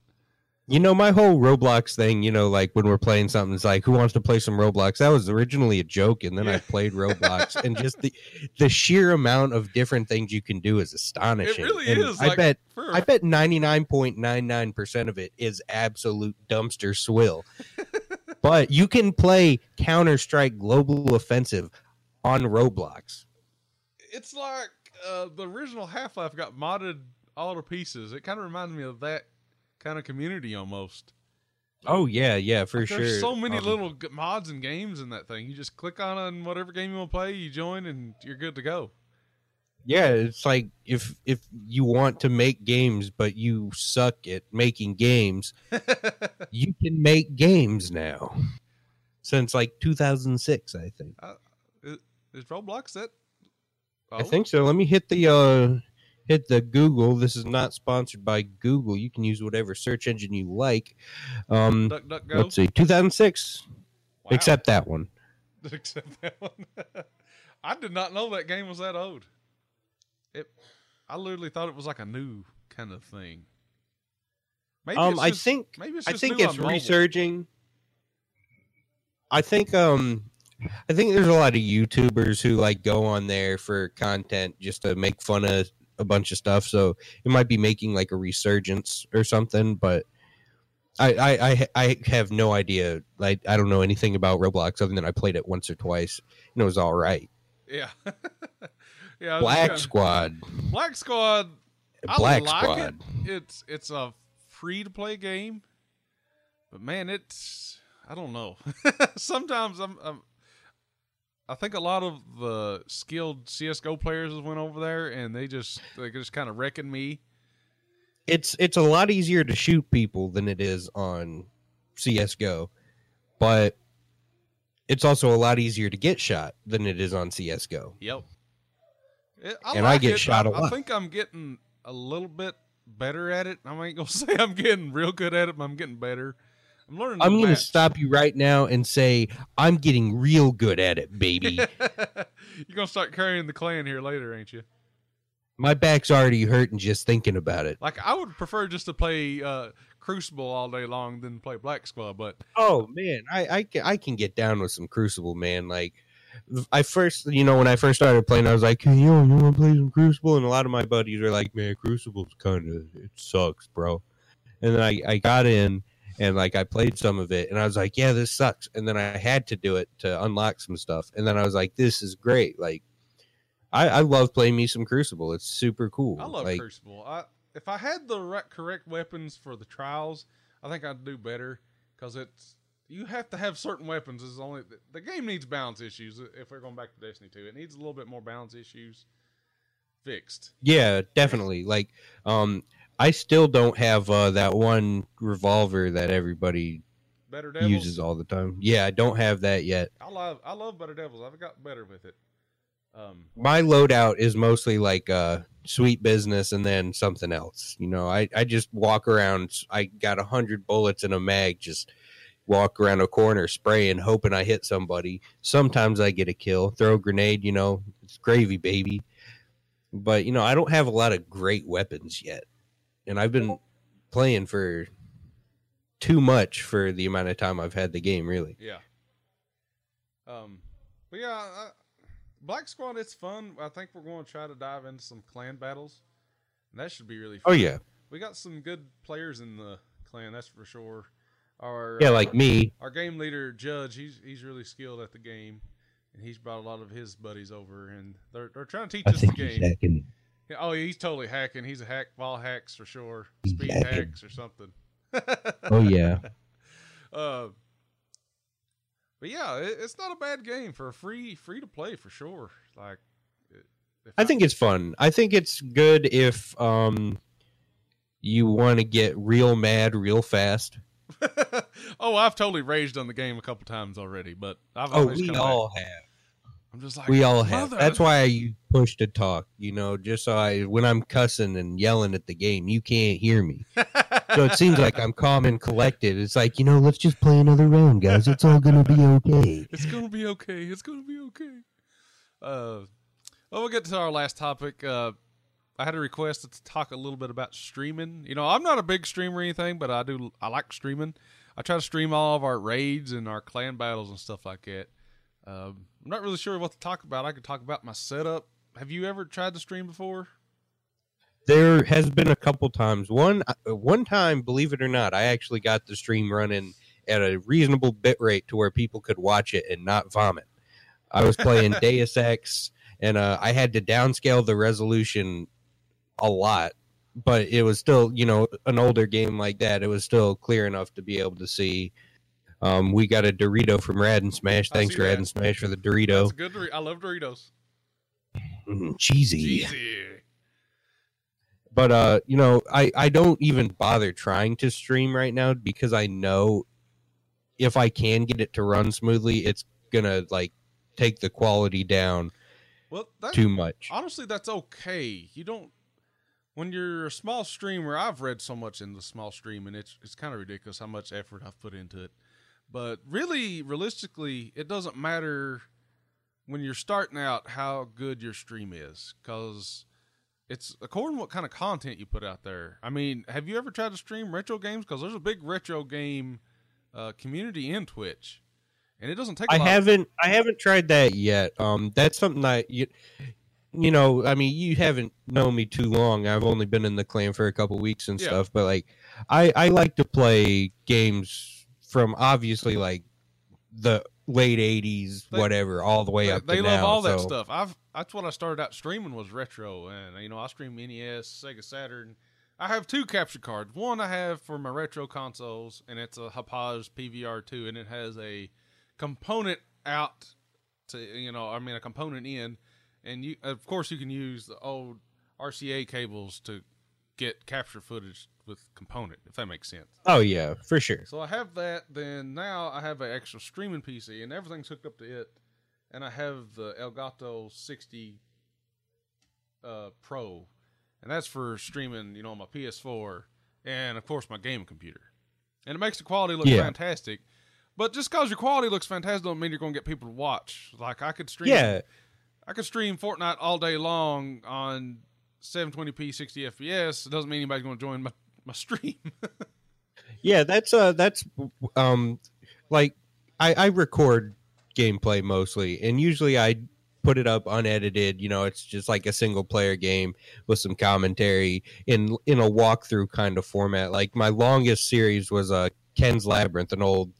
S2: You know, my whole Roblox thing, you know, like when we're playing something, it's like, who wants to play some Roblox? That was originally a joke, and then I played Roblox, and just the the sheer amount of different things you can do is astonishing.
S1: It really
S2: And
S1: is.
S2: I
S1: like,
S2: bet
S1: for
S2: I bet ninety nine point nine nine percent of it is absolute dumpster swill. but you can play Counter Strike Global Offensive on Roblox.
S1: it's like uh, the original Half Life got modded all to pieces. It kind of reminds me of that kind of community almost.
S2: Oh yeah, yeah, for sure.
S1: There's so many
S2: Um,
S1: little mods and games in that thing. You just click on and whatever game you want to play, you join, and you're good to go.
S2: Yeah, it's like if if you want to make games but you suck at making games, you can make games now. Since like 2006, I think.
S1: Is Roblox that?
S2: I
S1: Oh,
S2: think so. Let me hit the uh hit the Google. This is not sponsored by Google. You can use whatever search engine you like. Um
S1: Duck, duck, go.
S2: let's see. 2006
S1: Wow.
S2: except that one.
S1: Except that one. I did not know that game was that old. It. I literally thought it was like a new kind of thing. Maybe
S2: Um
S1: it's
S2: I think
S1: maybe it's
S2: I
S1: just
S2: think it's resurging. I think um I think there's a lot of YouTubers who like go on there for content just to make fun of a bunch of stuff. So it might be making like a resurgence or something, but I I I, I have no idea. Like I don't know anything about Roblox other than I played it once or twice and it was all right.
S1: Yeah. yeah.
S2: Black Squad.
S1: Black Squad. I
S2: Black
S1: like
S2: Squad.
S1: It. It's it's a free to play game, but man, it's I don't know. Sometimes I'm, I'm I think a lot of the skilled CS:GO players went over there and they just they just kind of wrecking me.
S2: it's it's a lot easier to shoot people than it is on CS:GO, but it's also a lot easier to get shot than it is on CS:GO.
S1: Yep. It,
S2: And I get
S1: it.
S2: shot
S1: I,
S2: a
S1: I
S2: lot.
S1: I think I'm getting a little bit better at it. I ain't gonna say I'm getting real good at it, but I'm getting better. I'm learning.
S2: I'm going to stop you right now and say I'm getting real good at it, baby.
S1: You're gonna start carrying the clan here later, ain't you?
S2: My back's already hurting just thinking about it.
S1: Like I would prefer just to play uh, Crucible all day long than play Black Squad, but
S2: Oh man, I I can, I can get down with some Crucible, man. Like I first, you know, when I first started playing, I was like, hey, "Yo, you want to play some Crucible?" And a lot of my buddies are like, "Man, Crucible's kind of it sucks, bro." And then I I got in and like I played some of it, and I was like, "Yeah, this sucks." And then I had to do it to unlock some stuff, and then I was like, "This is great!" Like I I love playing me some Crucible. It's super cool.
S1: I love
S2: like,
S1: Crucible. I, if I had the right, correct weapons for the trials, I think I'd do better because it's you have to have certain weapons. Is only the, game needs balance issues. If we're going back to Destiny two, it needs a little bit more balance issues fixed.
S2: Yeah, definitely. Like, um, I still don't have uh, that one revolver that everybody
S1: Better Devils.
S2: uses all the time. Yeah, I don't have that yet.
S1: I love I love Better Devils. I've got better with it. Um,
S2: My loadout is mostly like uh, sweet business and then something else. You know, I, I just walk around. I got a hundred bullets in a mag. Just walk around a corner spraying, hoping I hit somebody. Sometimes I get a kill. Throw a grenade. You know, it's gravy, baby. But you know, I don't have a lot of great weapons yet, and I've been playing for too much for the amount of time I've had the game. Really.
S1: Yeah. Um, but yeah, I, Black Squad, it's fun. I think we're going to try to dive into some clan battles. And that should be really fun.
S2: Oh yeah,
S1: We got some good players in the clan, that's for sure. Our
S2: yeah,
S1: uh,
S2: like me.
S1: our game leader Judge, he's he's really skilled at the game, and he's brought a lot of his buddies over, and they're they're trying to teach
S2: I
S1: us the
S2: think he's
S1: game.
S2: hacking.
S1: Yeah, Oh, he's totally hacking. He's a hack, ball hacks for sure, speed
S2: hacking.
S1: hacks or something.
S2: Oh yeah.
S1: Uh, but yeah, it, it's not a bad game for a free free to play for sure. Like,
S2: I think it's fun. I think it's good if um you want to get real mad real fast.
S1: oh, I've totally raged on the game a couple times already, but I've
S2: Oh, we
S1: come back.
S2: all have.
S1: I'm just like
S2: we all have. That's why I push to talk. You know, just so I when I'm cussing and yelling at the game, you can't hear me. So it seems like I'm calm and collected. It's like you know, let's just play another round, guys. It's all gonna be okay.
S1: it's gonna be okay. It's gonna be okay. Uh, well, we'll get to our last topic. Uh, I had a request to talk a little bit about streaming. You know, I'm not a big streamer or anything, but I do. I like streaming. I try to stream all of our raids and our clan battles and stuff like that. Um, I'm not really sure what to talk about. I could talk about my setup. Have you ever tried to stream before?
S2: There has been a couple times. One uh, one time, believe it or not, I actually got the stream running at a reasonable bit rate to where people could watch it and not vomit. I was playing Deus Ex, and uh, I had to downscale the resolution a lot, but it was still, you know, an older game like that. It was still clear enough to be able to see. Um, we got a Dorito from Rad and Smash. Thanks, Rad
S1: that.
S2: and Smash, for the Dorito.
S1: That's good. Dor- I love Doritos.
S2: Mm, cheesy.
S1: Cheesy.
S2: but uh you know i i don't even bother trying to stream right now because i know if i can get it to run smoothly it's gonna like take the quality down
S1: Well, that,
S2: too much
S1: honestly, that's okay. You don't. When you're a small streamer, I've read so much in the small streaming. It's it's kind of ridiculous how much effort I've put into it. But really, realistically, it doesn't matter when you're starting out how good your stream is because it's according to what kind of content you put out there. I mean, have you ever tried to stream retro games? Because there's a big retro game uh, community in Twitch, and it doesn't take. a
S2: i haven't i haven't tried that yet um that's something that you you know i mean you haven't known me too long i've only been in the clan for a couple weeks and
S1: Yeah.
S2: stuff but like i i like to play games from obviously like the late 80s
S1: They-
S2: whatever all the way
S1: they,
S2: up
S1: they love
S2: now,
S1: all that
S2: so-
S1: stuff. I've that's what I started out streaming was retro, and you know I stream NES, Sega Saturn. I have two capture cards. One I have for my retro consoles, and it's a Hauppauge PVR two, and it has a component out to you know I mean a component in, and you of course you can use the old RCA cables to get capture footage with component if that makes sense.
S2: Oh yeah, for sure.
S1: So I have that. Then now I have an extra streaming PC, and everything's hooked up to it. And I have the Elgato 60 uh, Pro, and that's for streaming, you know, on my PS4 and of course my gaming computer. And it makes the quality look
S2: Yeah.
S1: fantastic. But just because your quality looks fantastic, don't mean you're going to get people to watch. Like I could stream,
S2: Yeah,
S1: I could stream Fortnite all day long on 720p 60 FPS. It doesn't mean anybody's going to join my, my stream.
S2: yeah. That's uh, that's um, like I I record gameplay mostly, and usually I put it up unedited. You know, it's just like a single player game with some commentary in in a walkthrough kind of format. Like my longest series was uh Ken's Labyrinth, an old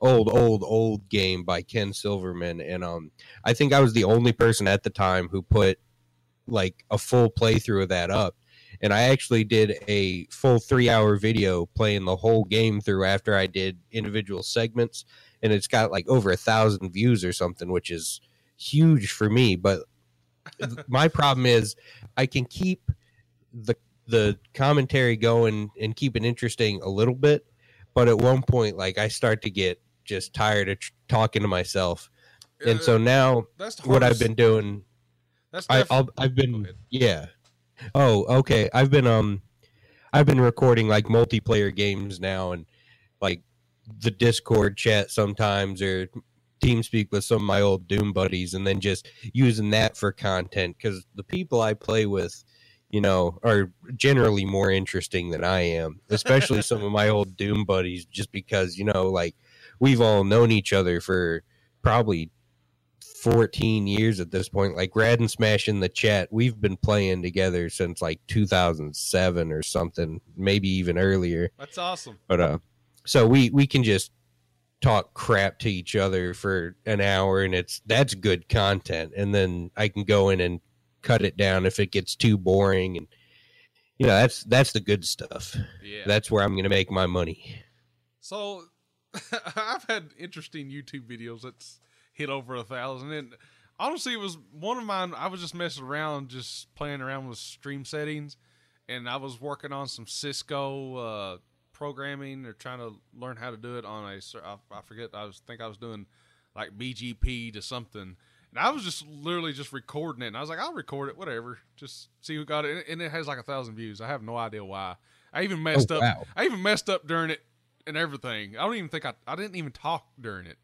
S2: old old old game by Ken Silverman, and um, I think I was the only person at the time who put like a full playthrough of that up. And I actually did a full three hour video playing the whole game through after I did individual segments. And it's got like over a thousand views or something, which is huge for me. But my problem is I can keep the the commentary going and keep it interesting a little bit. But at one point, like I start to get just tired of tr- talking to myself. And uh, so now
S1: that's
S2: what I've been doing
S1: That's
S2: I, I've been yeah. Oh, okay. I've been um, I've been recording like multiplayer games now, and like the Discord chat sometimes, or TeamSpeak with some of my old Doom buddies, and then just using that for content because the people I play with, you know, are generally more interesting than I am, especially some of my old Doom buddies, just because you know, like we've all known each other for probably 14 years at this point. Like Rad and Smash in the chat, we've been playing together since like 2007 or something, maybe even earlier.
S1: That's awesome.
S2: But uh, so we we can just talk crap to each other for an hour, and it's that's good content. And then I can go in and cut it down if it gets too boring, and you know that's that's the good stuff.
S1: Yeah.
S2: That's where I'm gonna make my money.
S1: so I've had interesting YouTube videos that's hit over a thousand, and honestly, it was one of mine. I was just messing around, just playing around with stream settings, and I was working on some Cisco uh, programming or trying to learn how to do it on a. I, I forget. I was think I was doing like BGP to something, And I was just literally just recording it. And I was like, I'll record it, whatever. Just see who got it. And it has like a thousand views. I have no idea why. I even messed
S2: Oh,
S1: up.
S2: wow.
S1: I even messed up during it and everything. I don't even think I. I didn't even talk during it.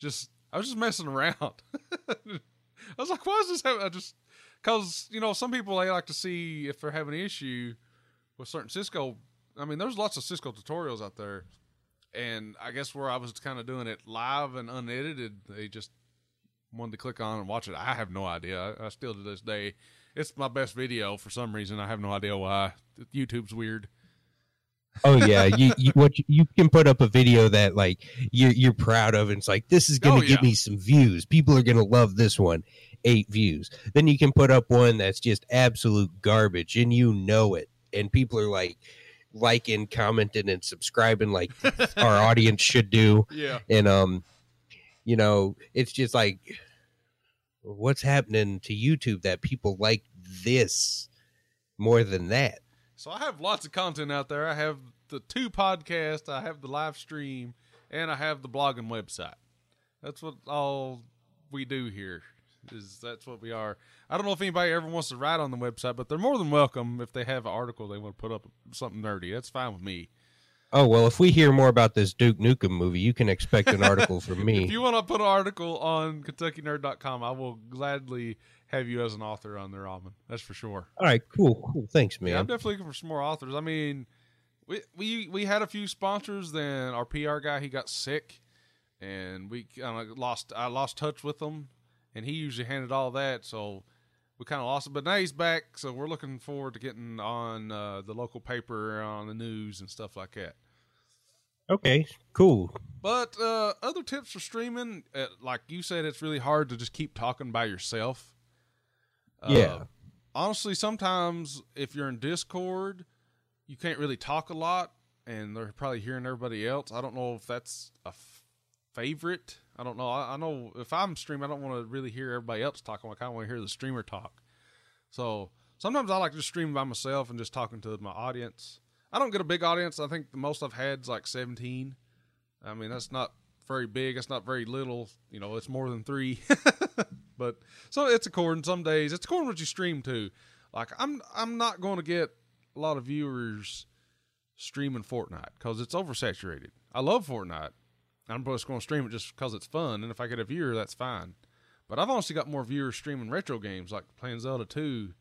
S1: Just I was just messing around. I was like, why is this happening? I just because you know some people they like to see if they're having an issue with certain Cisco. I mean, there's lots of Cisco tutorials out there, and I guess where I was kind of doing it live and unedited, they just wanted to click on and watch it. I have no idea. I, I still to this day, it's my best video for some reason. I have no idea why. YouTube's weird.
S2: Oh yeah, you, you what you, you can put up a video that like you're you're proud of, and it's like this is gonna
S1: Oh,
S2: give
S1: yeah.
S2: me some views. People are gonna love this one. Eight views. Then you can put up one that's just absolute garbage, and you know it, and people are like liking, commenting, and subscribing like our audience should do.
S1: Yeah.
S2: And um, you know, it's just like what's happening to YouTube that people like this more than that.
S1: So I have lots of content out there. I have the two podcasts, I have the live stream, and I have the blog and website. That's what all we do here. Is that's what we are. I don't know if anybody ever wants to write on the website, but they're more than welcome if they have an article they want to put up something nerdy. That's fine with me.
S2: Oh well, if we hear more about this Duke Nukem movie, you can expect an article from me.
S1: If you want to put an article on KentuckyNerd.com, I will gladly have you as an author on there, Alvin. That's for sure.
S2: All right, cool, cool. Thanks,
S1: Yeah, I'm definitely looking for some more authors. I mean, we we we had a few sponsors. Then our PR guy he got sick, and we kind of lost. I lost touch with him, and he usually handled all that. So we kind of lost it. But now he's back, so we're looking forward to getting on uh, the local paper, on the news, and stuff like that.
S2: Okay, cool.
S1: But uh, other tips for streaming, uh, like you said, it's really hard to just keep talking by yourself. Uh,
S2: Yeah.
S1: honestly, sometimes if you're in Discord, you can't really talk a lot, and they're probably hearing everybody else. I don't know if that's a f- favorite. I don't know. I, I know if I'm streaming, I don't want to really hear everybody else talking. I kind of want to hear the streamer talk. So sometimes I like to stream by myself and just talking to my audience. I don't get a big audience. I think the most I've had is like 17. I mean, that's not very big. It's not very little. You know, it's more than three. but so it's according. Some days it's according what you stream to. Like I'm, I'm not going to get a lot of viewers streaming Fortnite because it's oversaturated. I love Fortnite. I'm just going to stream it just because it's fun, and if I get a viewer, that's fine. But I've honestly got more viewers streaming retro games like playing Zelda 2.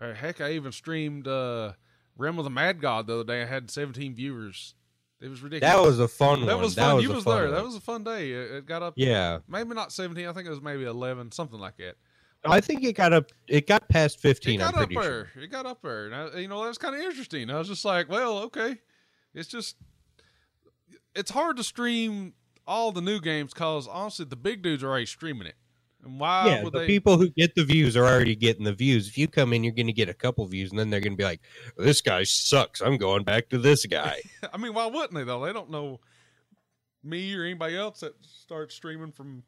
S1: Or heck, I even streamed uh, Realm of the Mad God the other day. I had 17 viewers. It was ridiculous.
S2: That was a fun
S1: that
S2: one.
S1: was
S2: that
S1: fun.
S2: was
S1: you was
S2: fun
S1: there.
S2: one.
S1: That was a fun day. It, it got up.
S2: yeah.
S1: Maybe not 17. I think it was maybe 11, something like that.
S2: I think it got up. It got past
S1: 15.
S2: It
S1: got
S2: I'm
S1: up there.
S2: sure.
S1: It got up there. And I, you know, that was kind of interesting. I was just like, well, okay. It's just, it's hard to stream all the new games because honestly, the big dudes are already streaming it. And why
S2: yeah,
S1: would
S2: the
S1: they?
S2: people who get the views are already getting the views. If you come in, you're going to get a couple views, and then they're going to be like, "This guy sucks. I'm going back to this guy."
S1: I mean, why wouldn't they though? They don't know me or anybody else that starts streaming from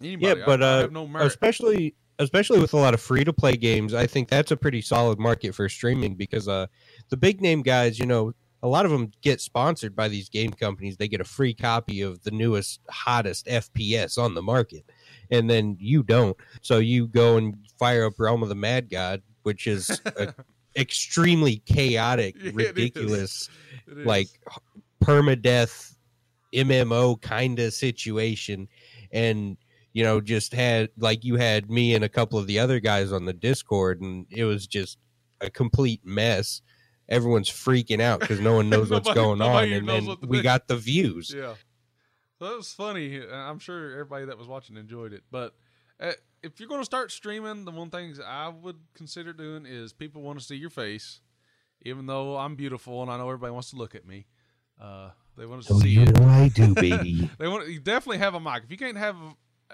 S1: anybody.
S2: yeah, but
S1: I, I
S2: uh,
S1: have no
S2: especially especially with a lot of free to play games, I think that's a pretty solid market for streaming because uh, the big name guys, you know, a lot of them get sponsored by these game companies. They get a free copy of the newest, hottest FPS on the market, and then you don't. So you go and fire up Realm of the Mad God, which is a extremely chaotic,
S1: Yeah,
S2: ridiculous,
S1: It
S2: like permadeath MMO kind of situation, and you know, just had like you had me and a couple of the other guys on the Discord, and it was just a complete mess. Everyone's freaking out because no one knows what's going on, and then we
S1: do.
S2: got the views.
S1: Yeah. So that was funny. I'm sure everybody that was watching enjoyed it. But uh, if you're going to start streaming, the one thing I would consider doing is people want to see your face, even though I'm beautiful and I know everybody wants to look at me. Uh, they want to
S2: Oh,
S1: see
S2: you
S1: it.
S2: know I do, baby.
S1: They want you definitely have a mic. If you can't have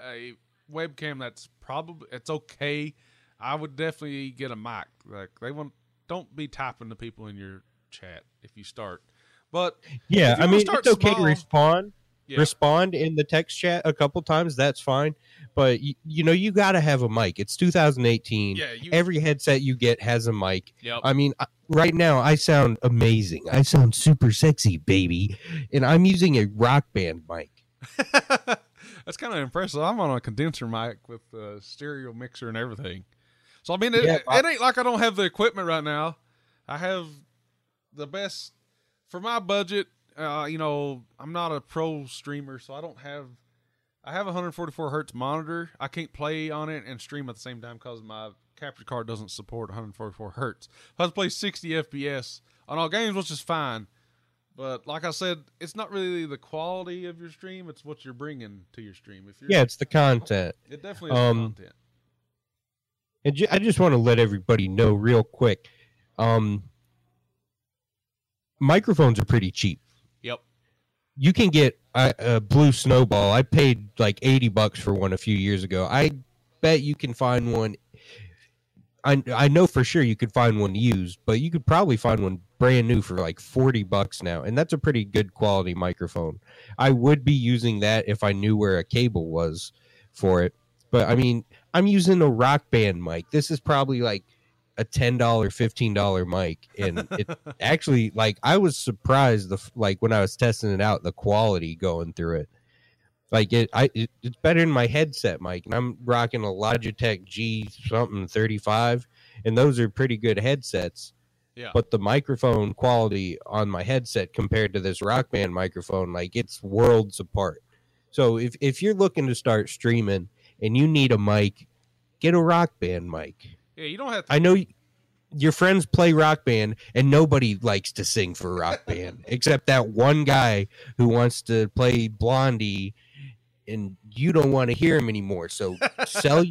S1: a webcam, that's probably it's okay. I would definitely get a mic. Like they want, don't be typing to people in your chat if you start. But
S2: yeah, I mean,
S1: start
S2: it's okay to
S1: small-
S2: respond.
S1: Yeah,
S2: Respond in the text chat a couple times. That's fine, but you, you know you got to have a mic. It's 2018.
S1: yeah, you,
S2: Every headset you get has a mic.
S1: yep.
S2: I mean, I- right now I sound amazing. I sound super sexy, baby, and I'm using a rock band mic.
S1: That's kind of impressive. I'm on a condenser mic with a stereo mixer and everything. So I mean, it,
S2: Yeah,
S1: it, it ain't like I don't have the equipment right now. I have the best for my budget. Uh, you know, I'm not a pro streamer, so I don't have. I have a 144 hertz monitor. I can't play on it and stream at the same time because my capture card doesn't support 144 hertz. I have to play 60 FPS on all games, which is fine. But like I said, it's not really the quality of your stream; it's what you're bringing to your stream. If you're,
S2: Yeah, it's the content.
S1: it definitely is
S2: um,
S1: the content.
S2: And ju- I just want to let everybody know real quick. Um, microphones are pretty cheap. You can get a, a blue snowball. I paid like eighty bucks for one a few years ago. I bet you can find one. I I know for sure you could find one used, but you could probably find one brand new for like forty bucks now, and that's a pretty good quality microphone. I would be using that if I knew where a cable was for it. But I mean, I'm using a rock band mic. This is probably like a ten dollar, fifteen dollar mic, and it actually like I was surprised the like when I was testing it out, the quality going through it. Like it, I it, it's better than my headset mic, and I'm rocking a Logitech G something thirty five, and those are pretty good headsets.
S1: Yeah.
S2: But the microphone quality on my headset compared to this Rock Band microphone, like it's worlds apart. So if if you're looking to start streaming and you need a mic, get a Rock Band mic.
S1: Yeah, you don't have to.
S2: I know y- your friends play rock band and nobody likes to sing for rock band except that one guy who wants to play blondie and you don't want to hear him anymore so sell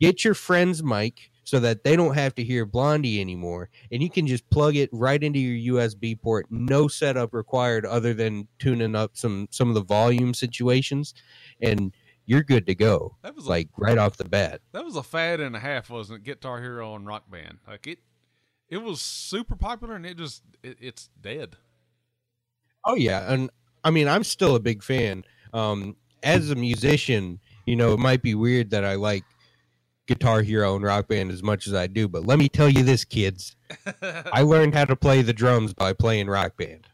S2: get your friend's mic so that they don't have to hear blondie anymore and you can just plug it right into your usb port no setup required other than tuning up some some of the volume situations and you're good to go
S1: that was
S2: like right off the bat
S1: that was a fad and a half, wasn't it? Guitar Hero and Rock Band. Like it, it was super popular, and it just it, it's dead.
S2: Oh yeah, and I mean I'm still a big fan. Um, as a musician, you know it might be weird that I like Guitar Hero and Rock Band as much as I do, but let me tell you this, kids. I learned how to play the drums by playing Rock Band.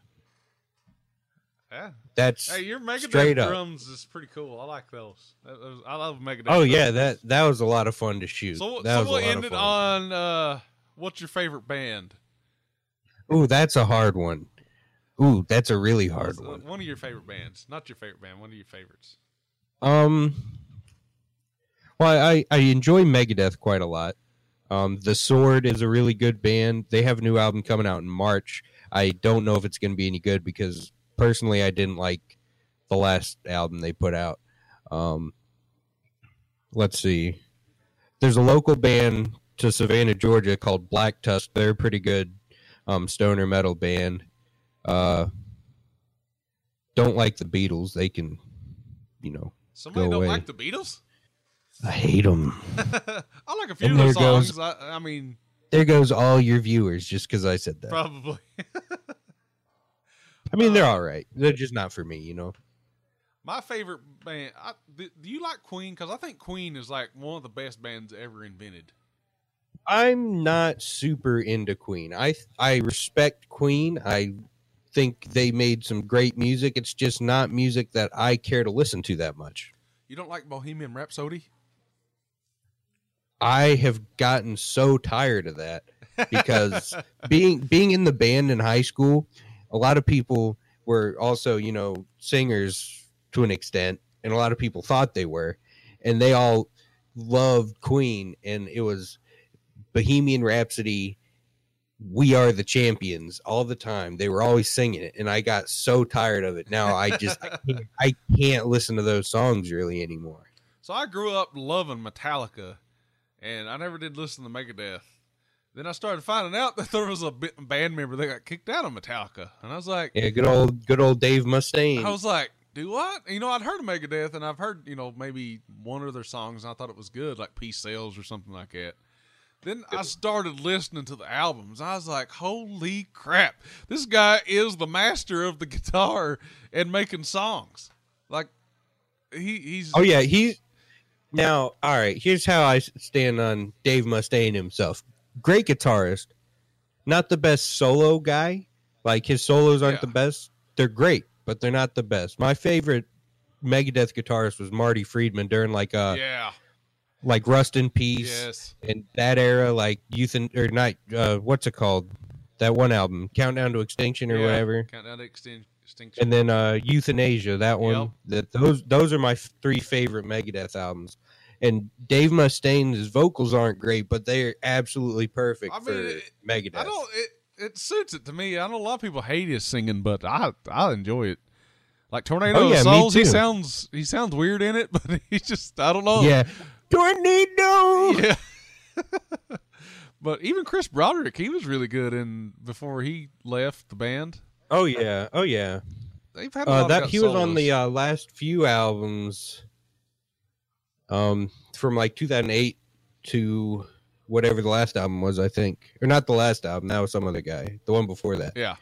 S1: yeah.
S2: That's
S1: Hey, your Megadeth
S2: straight up.
S1: drums is pretty cool. I like those. I love Megadeth.
S2: oh yeah, that that was a lot of fun to shoot.
S1: So,
S2: that
S1: so we'll end it on uh, what's your favorite band?
S2: Ooh, that's a hard one. Ooh, that's a really hard
S1: What's, uh,
S2: one.
S1: One of your favorite bands, not your favorite band. One of your favorites.
S2: Um, well, I I enjoy Megadeth quite a lot. Um, the Sword is a really good band. They have a new album coming out in March. I don't know if it's going to be any good because personally, I didn't like the last album they put out. Um, let's see. There's a local band to Savannah, Georgia called Black Tusk. They're a pretty good um, stoner metal band. Uh, don't like the Beatles. They can, you know,
S1: Somebody
S2: Go
S1: don't
S2: away.
S1: like the Beatles?
S2: I hate them.
S1: I like a few
S2: And
S1: of their
S2: there goes-
S1: songs. I, I mean,
S2: There goes all your viewers just because I said that.
S1: probably.
S2: I mean, they're all right. They're just not for me, you know.
S1: My favorite band. I, do, do you like Queen? Because I think Queen is like one of the best bands ever invented.
S2: I'm not super into Queen. I I respect Queen. I think they made some great music. It's just not music that I care to listen to that much.
S1: You don't like Bohemian Rhapsody?
S2: I have gotten so tired of that because being being in the band in high school, a lot of people were also, you know, singers to an extent, and a lot of people thought they were, and they all loved Queen, and it was Bohemian Rhapsody. We are the champions all the time. They were always singing it, and I got so tired of it. Now I just I can't, I can't listen to those songs really anymore.
S1: So I grew up loving Metallica, and I never did listen to Megadeth. Then I started finding out that there was a band member that got kicked out of Metallica, and I was like,
S2: Yeah, good old good old Dave Mustaine.
S1: I was like, do what? You know, I'd heard of Megadeth, and I've heard you know maybe one of their songs, and I thought it was good, like Peace Sells or something like that. Then I started listening to the albums. I was like, holy crap, this guy is the master of the guitar and making songs. Like he he's
S2: Oh yeah, he's Now, all right. Here's how I stand on Dave Mustaine himself. Great guitarist, not the best solo guy. Like his solos aren't
S1: Yeah.
S2: the best. They're great, but they're not the best. My favorite Megadeth guitarist was Marty Friedman during like uh
S1: yeah.
S2: like Rust in Peace
S1: Yes.
S2: and that era, like Youth and or not uh what's it called? That one album, Countdown to Extinction or
S1: Yeah.
S2: whatever.
S1: Countdown to extin- extinction.
S2: And then uh Youthanasia, that one.
S1: Yep.
S2: That those those are my three favorite Megadeth albums. And Dave Mustaine's vocals aren't great, but they're absolutely perfect
S1: I mean,
S2: for
S1: it-
S2: Megadeth.
S1: I don't. It, it suits it to me. I know a lot of people hate his singing, but I I enjoy it. Like Tornado
S2: Oh,
S1: of
S2: yeah, me
S1: Souls, he sounds he sounds weird in it, but he's just I don't know.
S2: Yeah. Tornado.
S1: yeah. but even Chris Broderick, he was really good in before he left the band.
S2: Oh yeah. Oh yeah.
S1: They've had a
S2: Uh, that
S1: of
S2: he was on the uh, last few albums, um, from like 2008 to whatever the last album was, I think, or not the last album. That was some other guy, the one before that.
S1: yeah.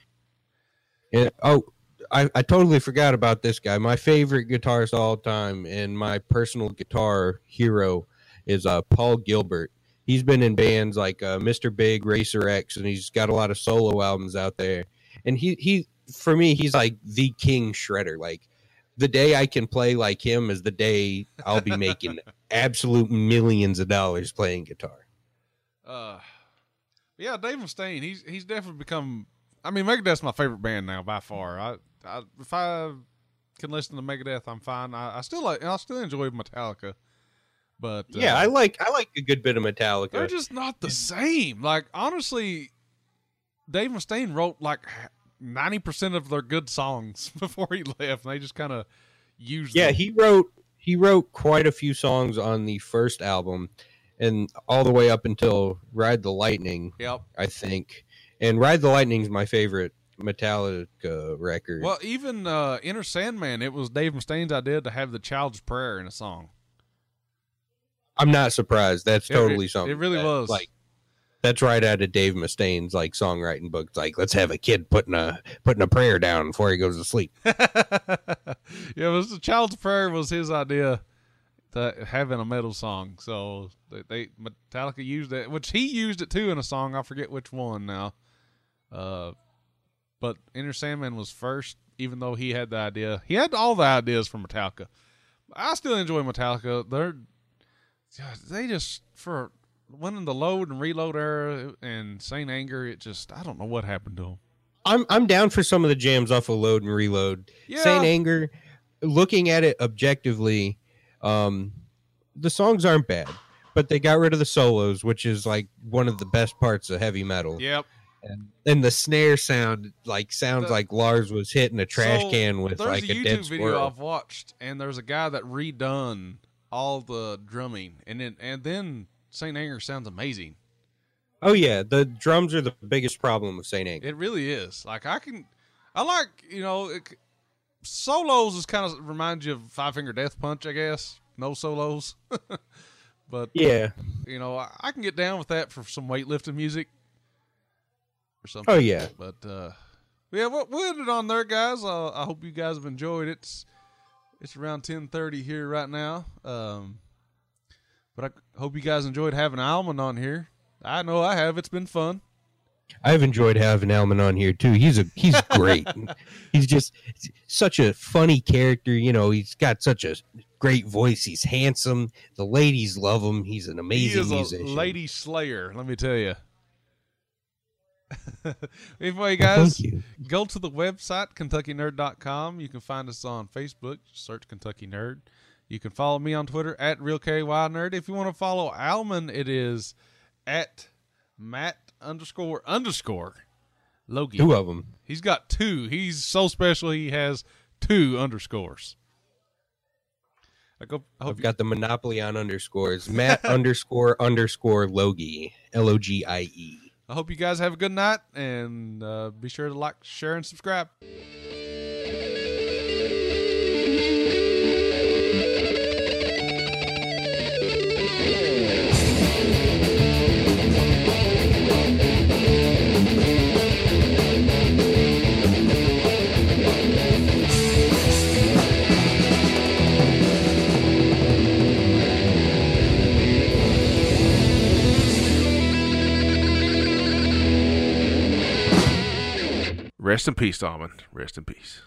S2: And, oh, I, I totally forgot about this guy. My favorite guitarist of all time and my personal guitar hero is uh, Paul Gilbert. He's been in bands like uh, Mr. Big, Racer X, and he's got a lot of solo albums out there. And he he for me, he's like the king shredder. Like the day I can play like him is the day I'll be making absolute millions of dollars playing guitar.
S1: Uh, yeah, Dave Mustaine. He's he's definitely become. I mean, Megadeth's my favorite band now by far. I, I if I can listen to Megadeth, I'm fine. I, I still like. I still enjoy Metallica, but uh,
S2: Yeah, I like I like a good bit of Metallica.
S1: they're just not the same. Like honestly, Dave Mustaine wrote like ninety percent of their good songs before he left. And they just kind of used.
S2: Yeah,
S1: them.
S2: he wrote he wrote quite a few songs on the first album, and all the way up until Ride the Lightning,
S1: Yep.
S2: I think. And Ride the Lightning is my favorite Metallica record.
S1: Well, even uh, Enter Sandman, it was Dave Mustaine's idea to have the Child's Prayer in a song.
S2: I'm not surprised. That's
S1: it-
S2: totally something.
S1: it really
S2: that,
S1: was.
S2: like that's right out of Dave Mustaine's like songwriting book. It's like let's have a kid putting a putting a prayer down before he goes to sleep.
S1: yeah, it was the Child's Prayer was his idea to having a metal song. So they, they Metallica used it, which he used it too in a song. I forget which one now. Uh, but Enter Sandman was first, even though he had the idea. He had all the ideas for Metallica. I still enjoy Metallica. They're they just for winning the load and reload era and Saint Anger. It just I don't know what happened to them.
S2: I'm I'm down for some of the jams off of Load and Reload.
S1: Yeah.
S2: Saint Anger, looking at it objectively, um, the songs aren't bad, but they got rid of the solos, which is like one of the best parts of heavy metal.
S1: Yep.
S2: And, and the snare sound like sounds
S1: The-
S2: like Lars was hitting a trash
S1: So,
S2: can with like
S1: a
S2: a,
S1: YouTube
S2: dead
S1: video
S2: squirrel.
S1: I've watched, and there's a guy that redone all the drumming, and then and then Saint Anger sounds amazing.
S2: Oh yeah, the drums are the biggest problem with Saint Anger.
S1: It really is. Like I can, I like you know, it, solos is kind of reminds you of Five Finger Death Punch, I guess. No solos, but
S2: Yeah.
S1: you know, I, I can get down with that for some weightlifting music or something.
S2: Oh yeah.
S1: But uh, yeah, we'll, we'll end it on there, guys. Uh, I hope you guys have enjoyed it. It's, it's around ten thirty here right now. Um, but I hope you guys enjoyed having ALMN on here. I know I have. It's been fun.
S2: I've enjoyed having ALMN on here too. He's a he's great. he's just such a funny character. You know, he's got such a great voice. He's handsome. The ladies love him. He's an amazing
S1: he
S2: musician.
S1: a lady slayer. Let me tell you. anyway, guys,
S2: you.
S1: go to the website kentuckynerd.com you can find us on facebook search kentucky nerd you can follow me on twitter at real ky nerd if you want to follow ALMN it is at matt underscore underscore logie
S2: Two of them.
S1: he's got two he's so special he has two underscores I, go, I hope
S2: I've got the monopoly on underscores. Matt underscore underscore Logie. L O G I E.
S1: I hope you guys have a good night and uh, be sure to like, share, and subscribe.
S3: Rest in peace, ALMN. Rest in peace.